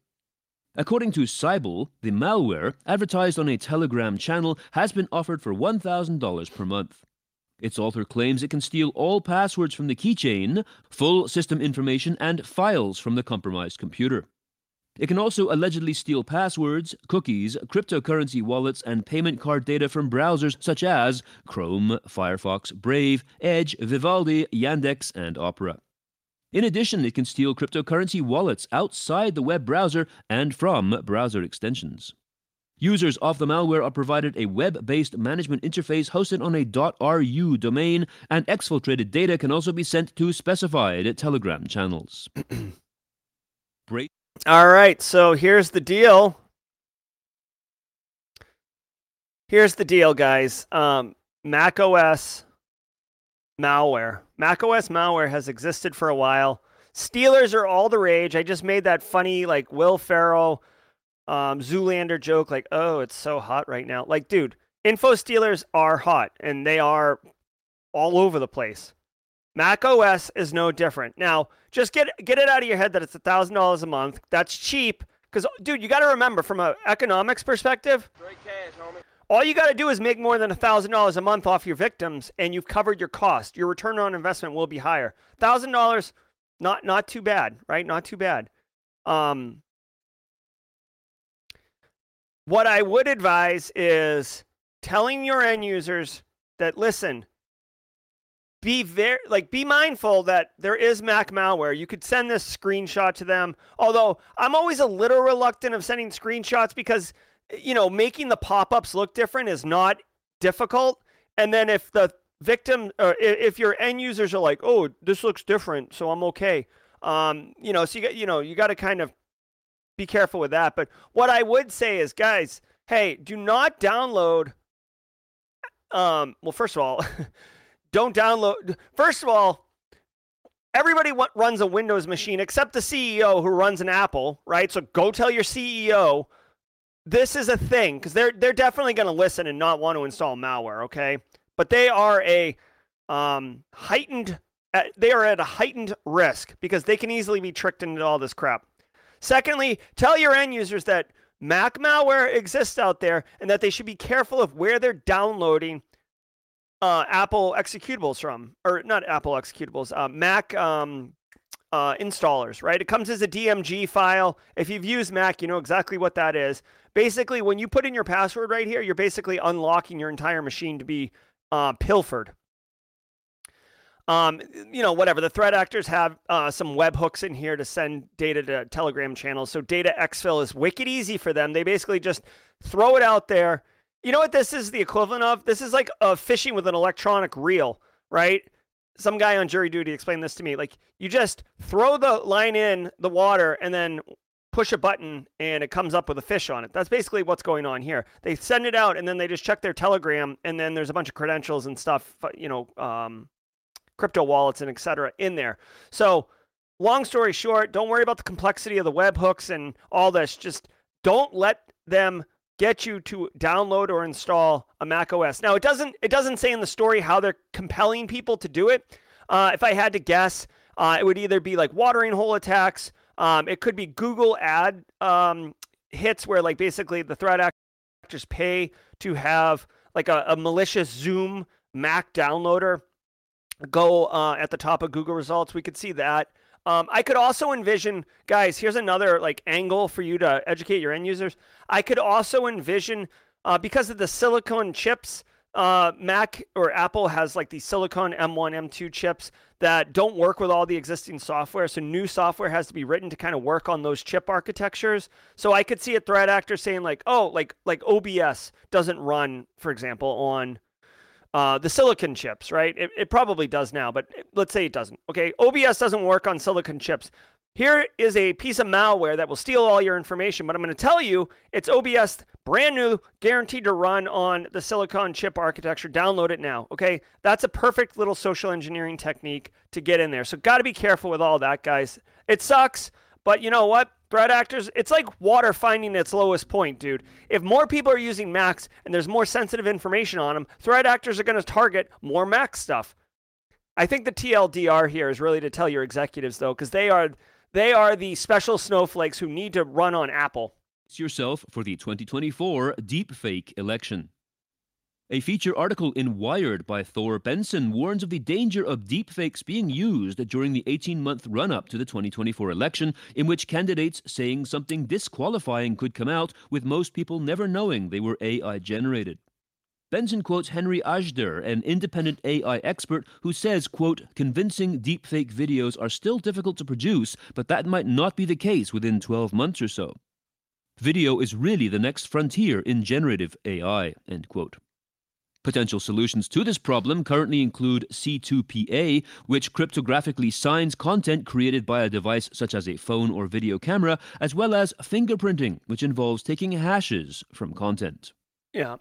According to Cyble, the malware, advertised on a Telegram channel, has been offered for $1,000 per month. Its author claims it can steal all passwords from the keychain, full system information, and files from the compromised computer. It can also allegedly steal passwords, cookies, cryptocurrency wallets, and payment card data from browsers such as Chrome, Firefox, Brave, Edge, Vivaldi, Yandex, and Opera. In addition, it can steal cryptocurrency wallets outside the web browser and from browser extensions. Users of the malware are provided a web based management interface hosted on a .ru domain, and exfiltrated data can also be sent to specified Telegram channels. Break. All right, so here's the deal. Here's the deal, guys. Um, Mac OS malware. Mac OS malware has existed for a while. Stealers are all the rage. I just made that funny, like Will Ferrell, um, Zoolander joke, like, oh, it's so hot right now. Like, dude, info stealers are hot and they are all over the place. Mac OS is no different. Now, just get get it out of your head that it's a thousand dollars a month. That's cheap because, dude, you got to remember from an economics perspective. All you got to do is make more than a thousand dollars a month off your victims, and you've covered your cost. Your return on investment will be higher. Thousand dollars, not not too bad, right? Not too bad. Um, what I would advise is telling your end users that listen, be very like be mindful that there is Mac malware. You could send this screenshot to them. Although I'm always a little reluctant of sending screenshots because you know making the pop-ups look different is not difficult. And then if the victim or if your end users are like, "Oh, this looks different, so I'm okay." Um, you know, so you got you know, you got to kind of be careful with that. But what I would say is, guys, hey, do not download. Um, well, first of all, don't download. First of all, everybody w- runs a Windows machine except the CEO who runs an Apple, right? So go tell your CEO this is a thing because they're they're definitely going to listen and not want to install malware, okay? But they are a um, heightened uh, they are at a heightened risk because they can easily be tricked into all this crap. Secondly, tell your end users that Mac malware exists out there and that they should be careful of where they're downloading uh, Apple executables from, or not Apple executables, uh, Mac um, uh, installers, right? It comes as a DMG file. If you've used Mac, you know exactly what that is. Basically, when you put in your password right here, you're basically unlocking your entire machine to be uh, pilfered. Um, you know, whatever. The threat actors have uh, some webhooks in here to send data to Telegram channels. So data exfil is wicked easy for them. They basically just throw it out there. You know what this is the equivalent of? This is like a fishing with an electronic reel, right? Some guy on jury duty explained this to me. Like you just throw the line in the water and then push a button and it comes up with a fish on it. That's basically what's going on here. They send it out and then they just check their Telegram and then there's a bunch of credentials and stuff, you know, um, crypto wallets and etc. in there. So, long story short, don't worry about the complexity of the webhooks and all this. Just don't let them get you to download or install a Mac OS. Now, it doesn't it doesn't say in the story how they're compelling people to do it. Uh, if I had to guess, uh, it would either be like watering hole attacks. Um, it could be Google ad um, hits where like basically the threat actors pay to have like a, a malicious Zoom Mac downloader go uh, at the top of Google results. We could see that. Um, I could also envision, guys. Here's another like angle for you to educate your end users. I could also envision uh, because of the silicon chips. Uh, Mac or Apple has like these silicon M1, M2 chips that don't work with all the existing software. So new software has to be written to kind of work on those chip architectures. So I could see a threat actor saying like, oh, like like OBS doesn't run, for example, on uh, the silicon chips, right? It, it probably does now, but let's say it doesn't. Okay, OBS doesn't work on silicon chips. Here is a piece of malware that will steal all your information, but I'm going to tell you it's OBS, brand new, guaranteed to run on the silicon chip architecture. Download it now. Okay, that's a perfect little social engineering technique to get in there. So, got to be careful with all that, guys. It sucks, but you know what? Threat actors, it's like water finding its lowest point, dude. If more people are using Macs and there's more sensitive information on them, threat actors are going to target more Mac stuff. I think the TLDR here is really to tell your executives though, because they are they are the special snowflakes who need to run on Apple. Yourself for the 2024 deepfake election. A feature article in Wired by Thor Benson warns of the danger of deepfakes being used during the 18 month run up to the 2024 election, in which candidates saying something disqualifying could come out, with most people never knowing they were AI generated. Benson quotes Henry Ajder, an independent AI expert, who says, quote, convincing deepfake videos are still difficult to produce, but that might not be the case within 12 months or so. Video is really the next frontier in generative AI, end quote. Potential solutions to this problem currently include C2PA, which cryptographically signs content created by a device such as a phone or video camera, as well as fingerprinting, which involves taking hashes from content. Yeah.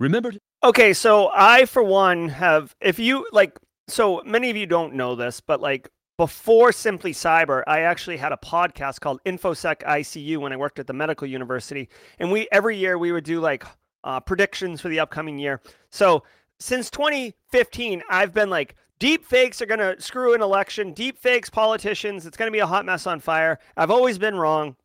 Remember. Okay, so I, for one, have, if you like, so many of you don't know this, but like before Simply Cyber, I actually had a podcast called InfoSec ICU when I worked at the medical university. And we, every year, we would do like uh, predictions for the upcoming year. So since 2015, I've been like, deep fakes are going to screw an election, deep fakes, politicians, it's going to be a hot mess on fire. I've always been wrong.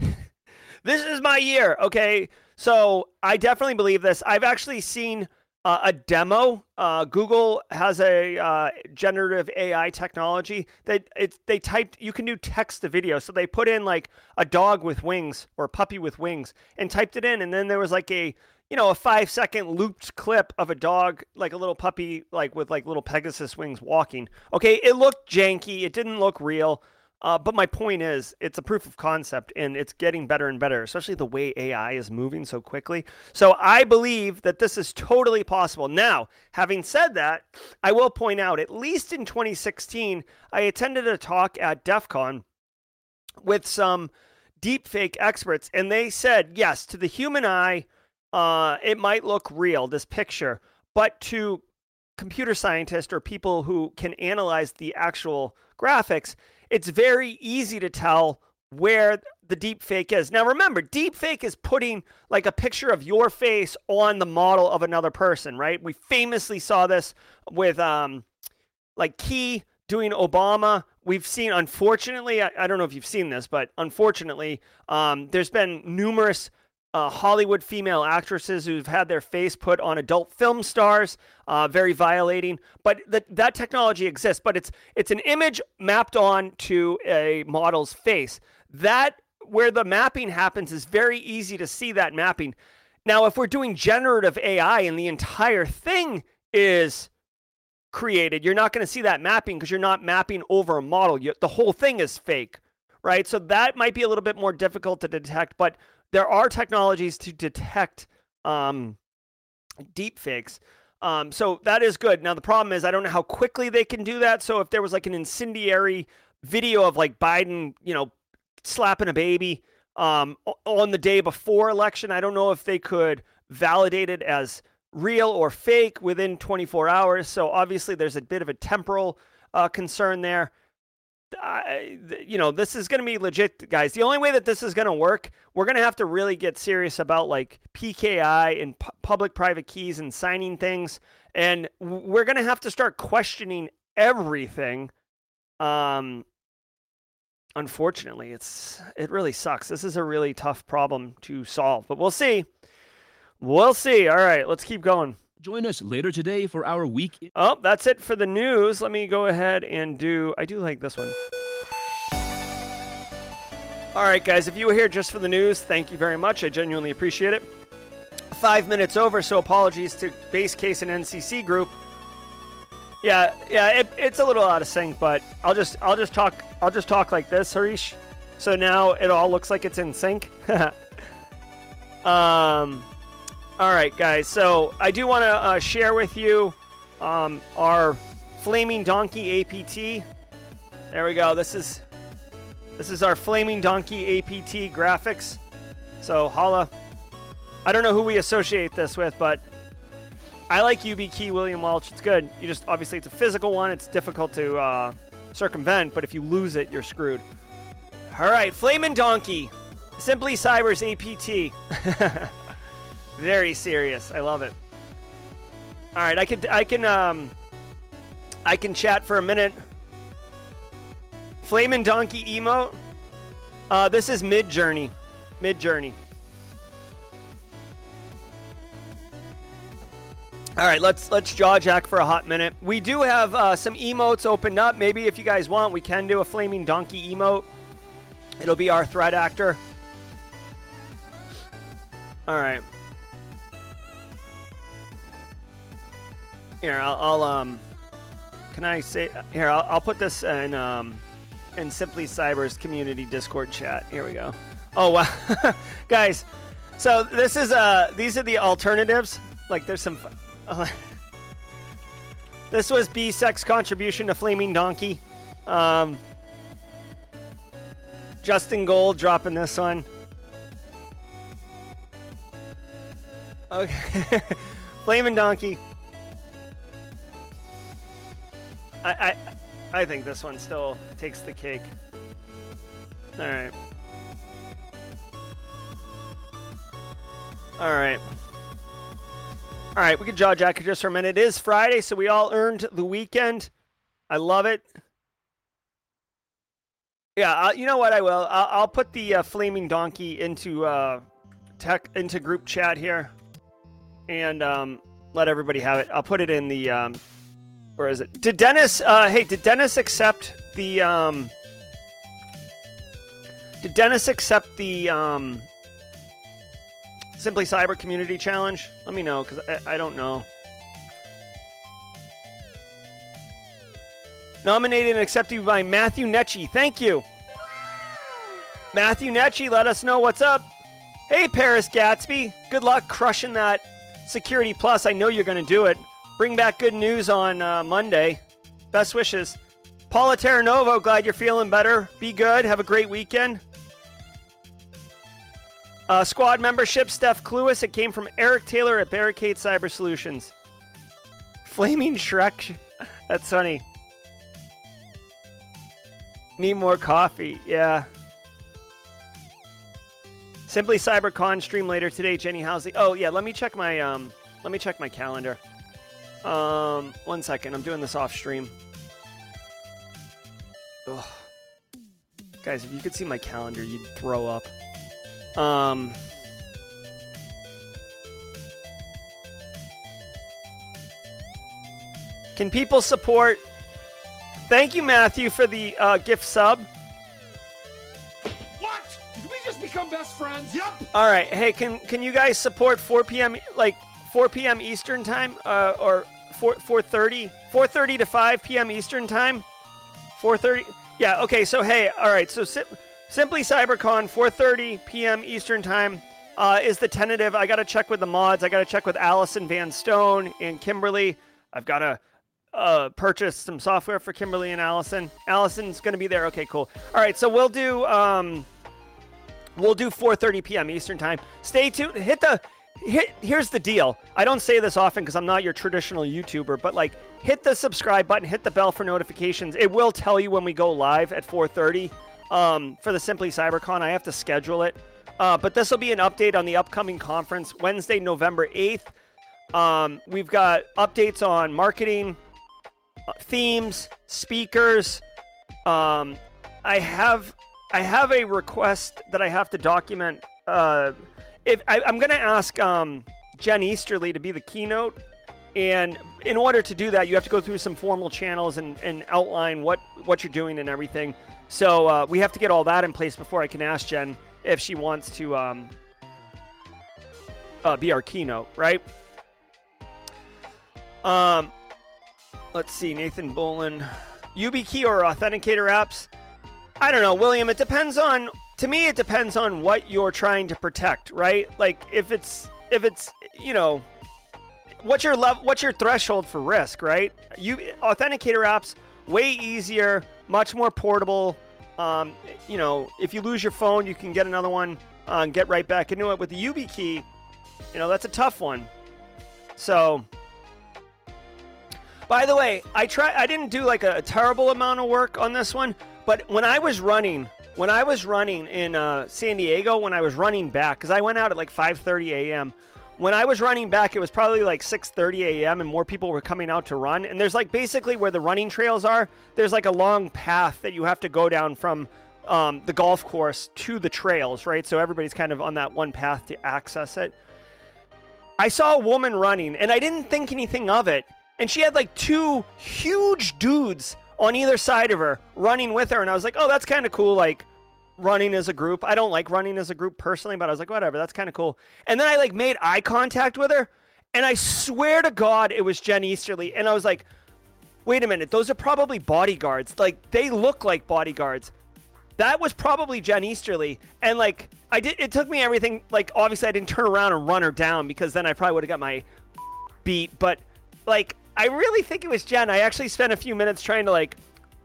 this is my year, okay? So I definitely believe this. I've actually seen uh, a demo. Uh, Google has a uh, generative AI technology that it, they typed. You can do text to video, so they put in like a dog with wings or a puppy with wings, and typed it in, and then there was like a you know a five second looped clip of a dog like a little puppy like with like little Pegasus wings walking. Okay, it looked janky. It didn't look real. Uh, but my point is, it's a proof of concept and it's getting better and better, especially the way AI is moving so quickly. So I believe that this is totally possible. Now, having said that, I will point out, at least in 2016, I attended a talk at DEF CON with some deepfake experts, and they said, yes, to the human eye, uh, it might look real, this picture, but to computer scientists or people who can analyze the actual graphics, it's very easy to tell where the deep fake is. Now remember, deep fake is putting like a picture of your face on the model of another person, right? We famously saw this with um like Key doing Obama. We've seen unfortunately, I, I don't know if you've seen this, but unfortunately, um, there's been numerous uh, Hollywood female actresses who've had their face put on adult film stars, uh, very violating. But that that technology exists, but it's it's an image mapped on to a model's face. That where the mapping happens is very easy to see that mapping. Now, if we're doing generative AI and the entire thing is created, you're not going to see that mapping because you're not mapping over a model. You, the whole thing is fake, right? So that might be a little bit more difficult to detect, but there are technologies to detect um, deep fakes. Um, so that is good. Now the problem is I don't know how quickly they can do that. So if there was like an incendiary video of like Biden, you know, slapping a baby um, on the day before election. I don't know if they could validate it as real or fake within 24 hours. So obviously, there's a bit of a temporal uh, concern there. You know, this is going to be legit, guys. The only way that this is going to work, we're going to have to really get serious about like PKI and public private keys and signing things. And we're going to have to start questioning everything um, unfortunately, it's it really sucks. This is a really tough problem to solve, but we'll see. We'll see. All right, let's keep going. Join us later today for our week. Oh, that's it for the news. Let me go ahead and do. I do like this one. All right, guys, if you were here just for the news, thank you very much. I genuinely appreciate it. Five minutes over, so apologies to Base Case and NCC Group. Yeah, yeah, it, it's a little out of sync, but I'll just I'll just talk I'll just talk like this, Harish. So now it all looks like it's in sync. um, all right, guys. So I do want to uh, share with you um, our Flaming Donkey APT. There we go. This is this is our Flaming Donkey APT graphics. So holla. I don't know who we associate this with, but I like UB key William Welch. It's good. You just obviously it's a physical one. It's difficult to uh, circumvent, but if you lose it, you're screwed. All right, Flaming Donkey, Simply Cyber's APT. Very serious. I love it. All right, I can I can um I can chat for a minute. Flamin' Donkey emote. Uh, this is Midjourney. Mid Journey. All right, let's let's jaw jack for a hot minute. We do have uh, some emotes opened up. Maybe if you guys want, we can do a flaming donkey emote. It'll be our threat actor. All right. Here, I'll, I'll um. Can I say here? I'll, I'll put this in um, in Simply Cyber's community Discord chat. Here we go. Oh wow, guys. So this is uh these are the alternatives. Like there's some this was BSEC's contribution to Flaming Donkey. Um, Justin Gold dropping this one. Okay. Flaming Donkey. I, I I think this one still takes the cake. All right. All right. All right, we can jaw jack it just for a minute. It is Friday, so we all earned the weekend. I love it. Yeah, uh, you know what? I will. I'll, I'll put the uh, flaming donkey into uh, tech into group chat here, and um, let everybody have it. I'll put it in the. Um, where is it? Did Dennis? Uh, hey, did Dennis accept the? Um, did Dennis accept the um, Simply Cyber Community Challenge? Let me know, because I, I don't know. Nominated and accepted by Matthew Netchie. Thank you. Matthew Netchie, let us know what's up. Hey, Paris Gatsby. Good luck crushing that Security Plus. I know you're going to do it. Bring back good news on uh, Monday. Best wishes. Paula Terranovo, glad you're feeling better. Be good. Have a great weekend. Uh, squad membership, Steph Cluis. It came from Eric Taylor at Barricade Cyber Solutions. Flaming Shrek. That's funny. Need more coffee. Yeah. Simply CyberCon stream later today. Jenny Housley. Oh yeah, let me check my um. Let me check my calendar. Um, one second. I'm doing this off stream. Ugh. Guys, if you could see my calendar, you'd throw up. Um. Can people support? Thank you, Matthew, for the uh, gift sub. What? Did we just become best friends? Yup. All right. Hey, can can you guys support 4 p.m. like 4 p.m. Eastern time uh, or 4 4:30 4:30 to 5 p.m. Eastern time? 4:30. Yeah. Okay. So hey. All right. So sim- simply CyberCon 4:30 p.m. Eastern time uh, is the tentative. I got to check with the mods. I got to check with Allison Van Stone and Kimberly. I've got to uh, purchase some software for Kimberly and Allison. Allison's going to be there. Okay, cool. All right, so we'll do um, we'll do 4:30 p.m. Eastern time. Stay tuned. Hit the Here's the deal. I don't say this often because I'm not your traditional YouTuber, but like hit the subscribe button, hit the bell for notifications. It will tell you when we go live at 4:30 um, for the Simply CyberCon. I have to schedule it, uh, but this will be an update on the upcoming conference Wednesday, November 8th. Um, we've got updates on marketing, uh, themes, speakers. Um, I have I have a request that I have to document. Uh, if I, I'm going to ask um, Jen Easterly to be the keynote, and in order to do that, you have to go through some formal channels and, and outline what what you're doing and everything. So uh, we have to get all that in place before I can ask Jen if she wants to um, uh, be our keynote, right? Um, let's see, Nathan Bolin, YubiKey or Authenticator apps. I don't know, William. It depends on. To me, it depends on what you're trying to protect, right? Like if it's if it's you know, what's your level, what's your threshold for risk, right? You authenticator apps way easier, much more portable. Um, you know, if you lose your phone, you can get another one, uh, and get right back into it. With the YubiKey, you know, that's a tough one. So, by the way, I try. I didn't do like a, a terrible amount of work on this one, but when I was running, when I was running in uh, San Diego, when I was running back, because I went out at like 5:30 a.m. When I was running back, it was probably like 6:30 a.m. and more people were coming out to run. And there's like basically where the running trails are. There's like a long path that you have to go down from um, the golf course to the trails, right? So everybody's kind of on that one path to access it. I saw a woman running, and I didn't think anything of it. And she had like two huge dudes on either side of her running with her. And I was like, oh, that's kind of cool. Like running as a group. I don't like running as a group personally, but I was like, whatever, that's kind of cool. And then I like made eye contact with her. And I swear to God, it was Jen Easterly. And I was like, wait a minute, those are probably bodyguards. Like they look like bodyguards. That was probably Jen Easterly. And like, I did, it took me everything. Like, obviously, I didn't turn around and run her down because then I probably would have got my beat. But like, I really think it was Jen. I actually spent a few minutes trying to like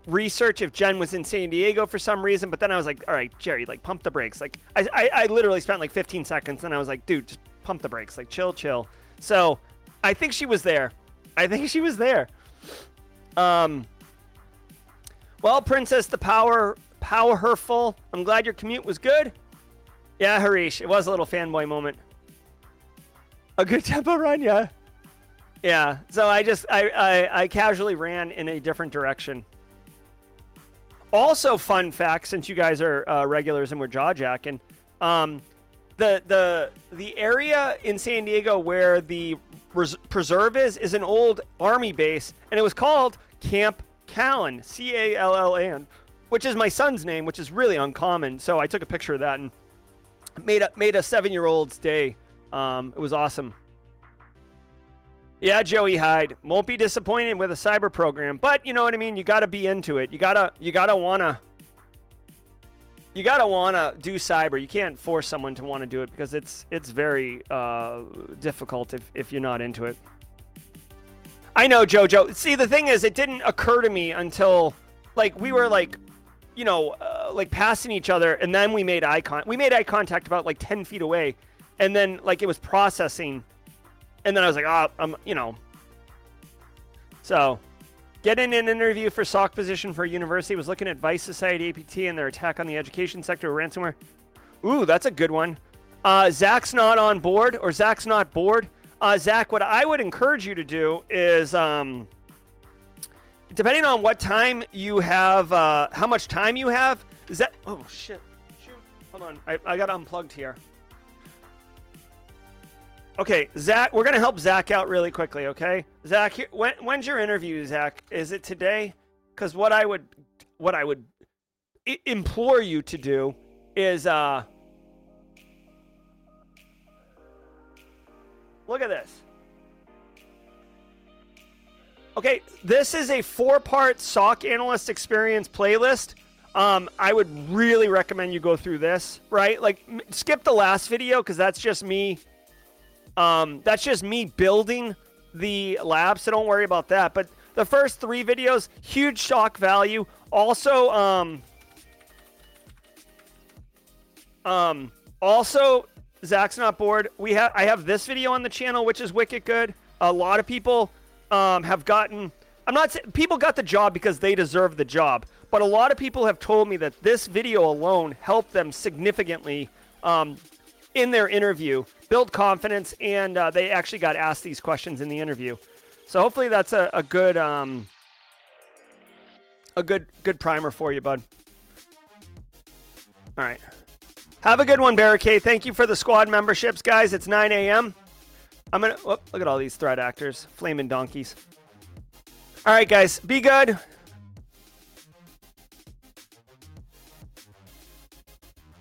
research if Jen was in San Diego for some reason, but then I was like, all right, Jerry, like pump the brakes. Like I, I, I literally spent like 15 seconds and I was like, dude, just pump the brakes. Like chill, chill. So I think she was there. I think she was there. Um. Well, Princess, the power, power her full. I'm glad your commute was good. Yeah, Harish, it was a little fanboy moment. A good tempo run, yeah. Yeah. So I just I, I I casually ran in a different direction. Also, fun fact, since you guys are uh, regulars and we're jaw jacking, um, the the the area in San Diego where the res- preserve is is an old army base, and it was called Camp Callan, C A L L A N, which is my son's name, which is really uncommon. So I took a picture of that and made a made a seven year old's day. Um, it was awesome. Yeah, Joey Hyde won't be disappointed with a cyber program, but you know what I mean. You got to be into it. You gotta, you gotta wanna, you gotta wanna do cyber. You can't force someone to want to do it because it's it's very uh, difficult if if you're not into it. I know, Jojo. See, the thing is, it didn't occur to me until like we were like, you know, uh, like passing each other, and then we made eye contact. We made eye contact about like ten feet away, and then like it was processing and then I was like, oh, I'm, you know, So, getting an interview for SOC position for a university was looking at Vice Society APT and their attack on the education sector with ransomware. Ooh, that's a good one. Uh, Zach's not on board, or Zach's not bored. Uh, Zach, what I would encourage you to do is, um, depending on what time you have, uh, how much time you have, is that? Oh shit! Shoot! Hold on, I, I got unplugged here. Okay, Zach, we're gonna help Zach out really quickly. Okay, Zach, here, when, when's your interview, Zach? Is it today? Because what I would, what I would I- implore you to do is, uh, look at this. Okay, this is a four-part SOC analyst experience playlist. Um, I would really recommend you go through this. Right, like m- skip the last video because that's just me um, that's just me building the lab, so don't worry about that. But the first three videos, huge shock value. Also, um, um, also, Zach's not bored. We have I have this video on the channel, which is wicked good. A lot of people um, have gotten. I'm not saying people got the job because they deserve the job, but a lot of people have told me that this video alone helped them significantly um, in their interview, build confidence, and uh, they actually got asked these questions in the interview. So hopefully that's a, a good um, a good good primer for you, bud. All right. Have a good one, Barricade. Thank you for the squad memberships, guys. It's 9 a.m. I'm gonna whoop, look at all these threat actors, flaming donkeys. All right, guys, be good.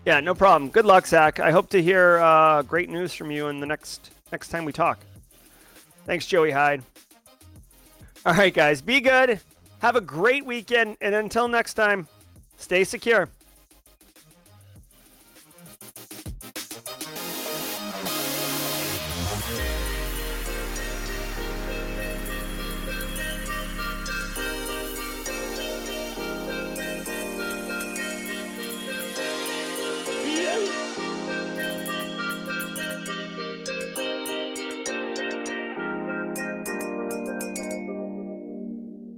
Yeah, no problem. Good luck, Zach. I hope to hear uh, great news from you in the next next time we talk. Thanks, Joey Hyde. All right, guys, be good. Have a great weekend, and until next time, stay secure.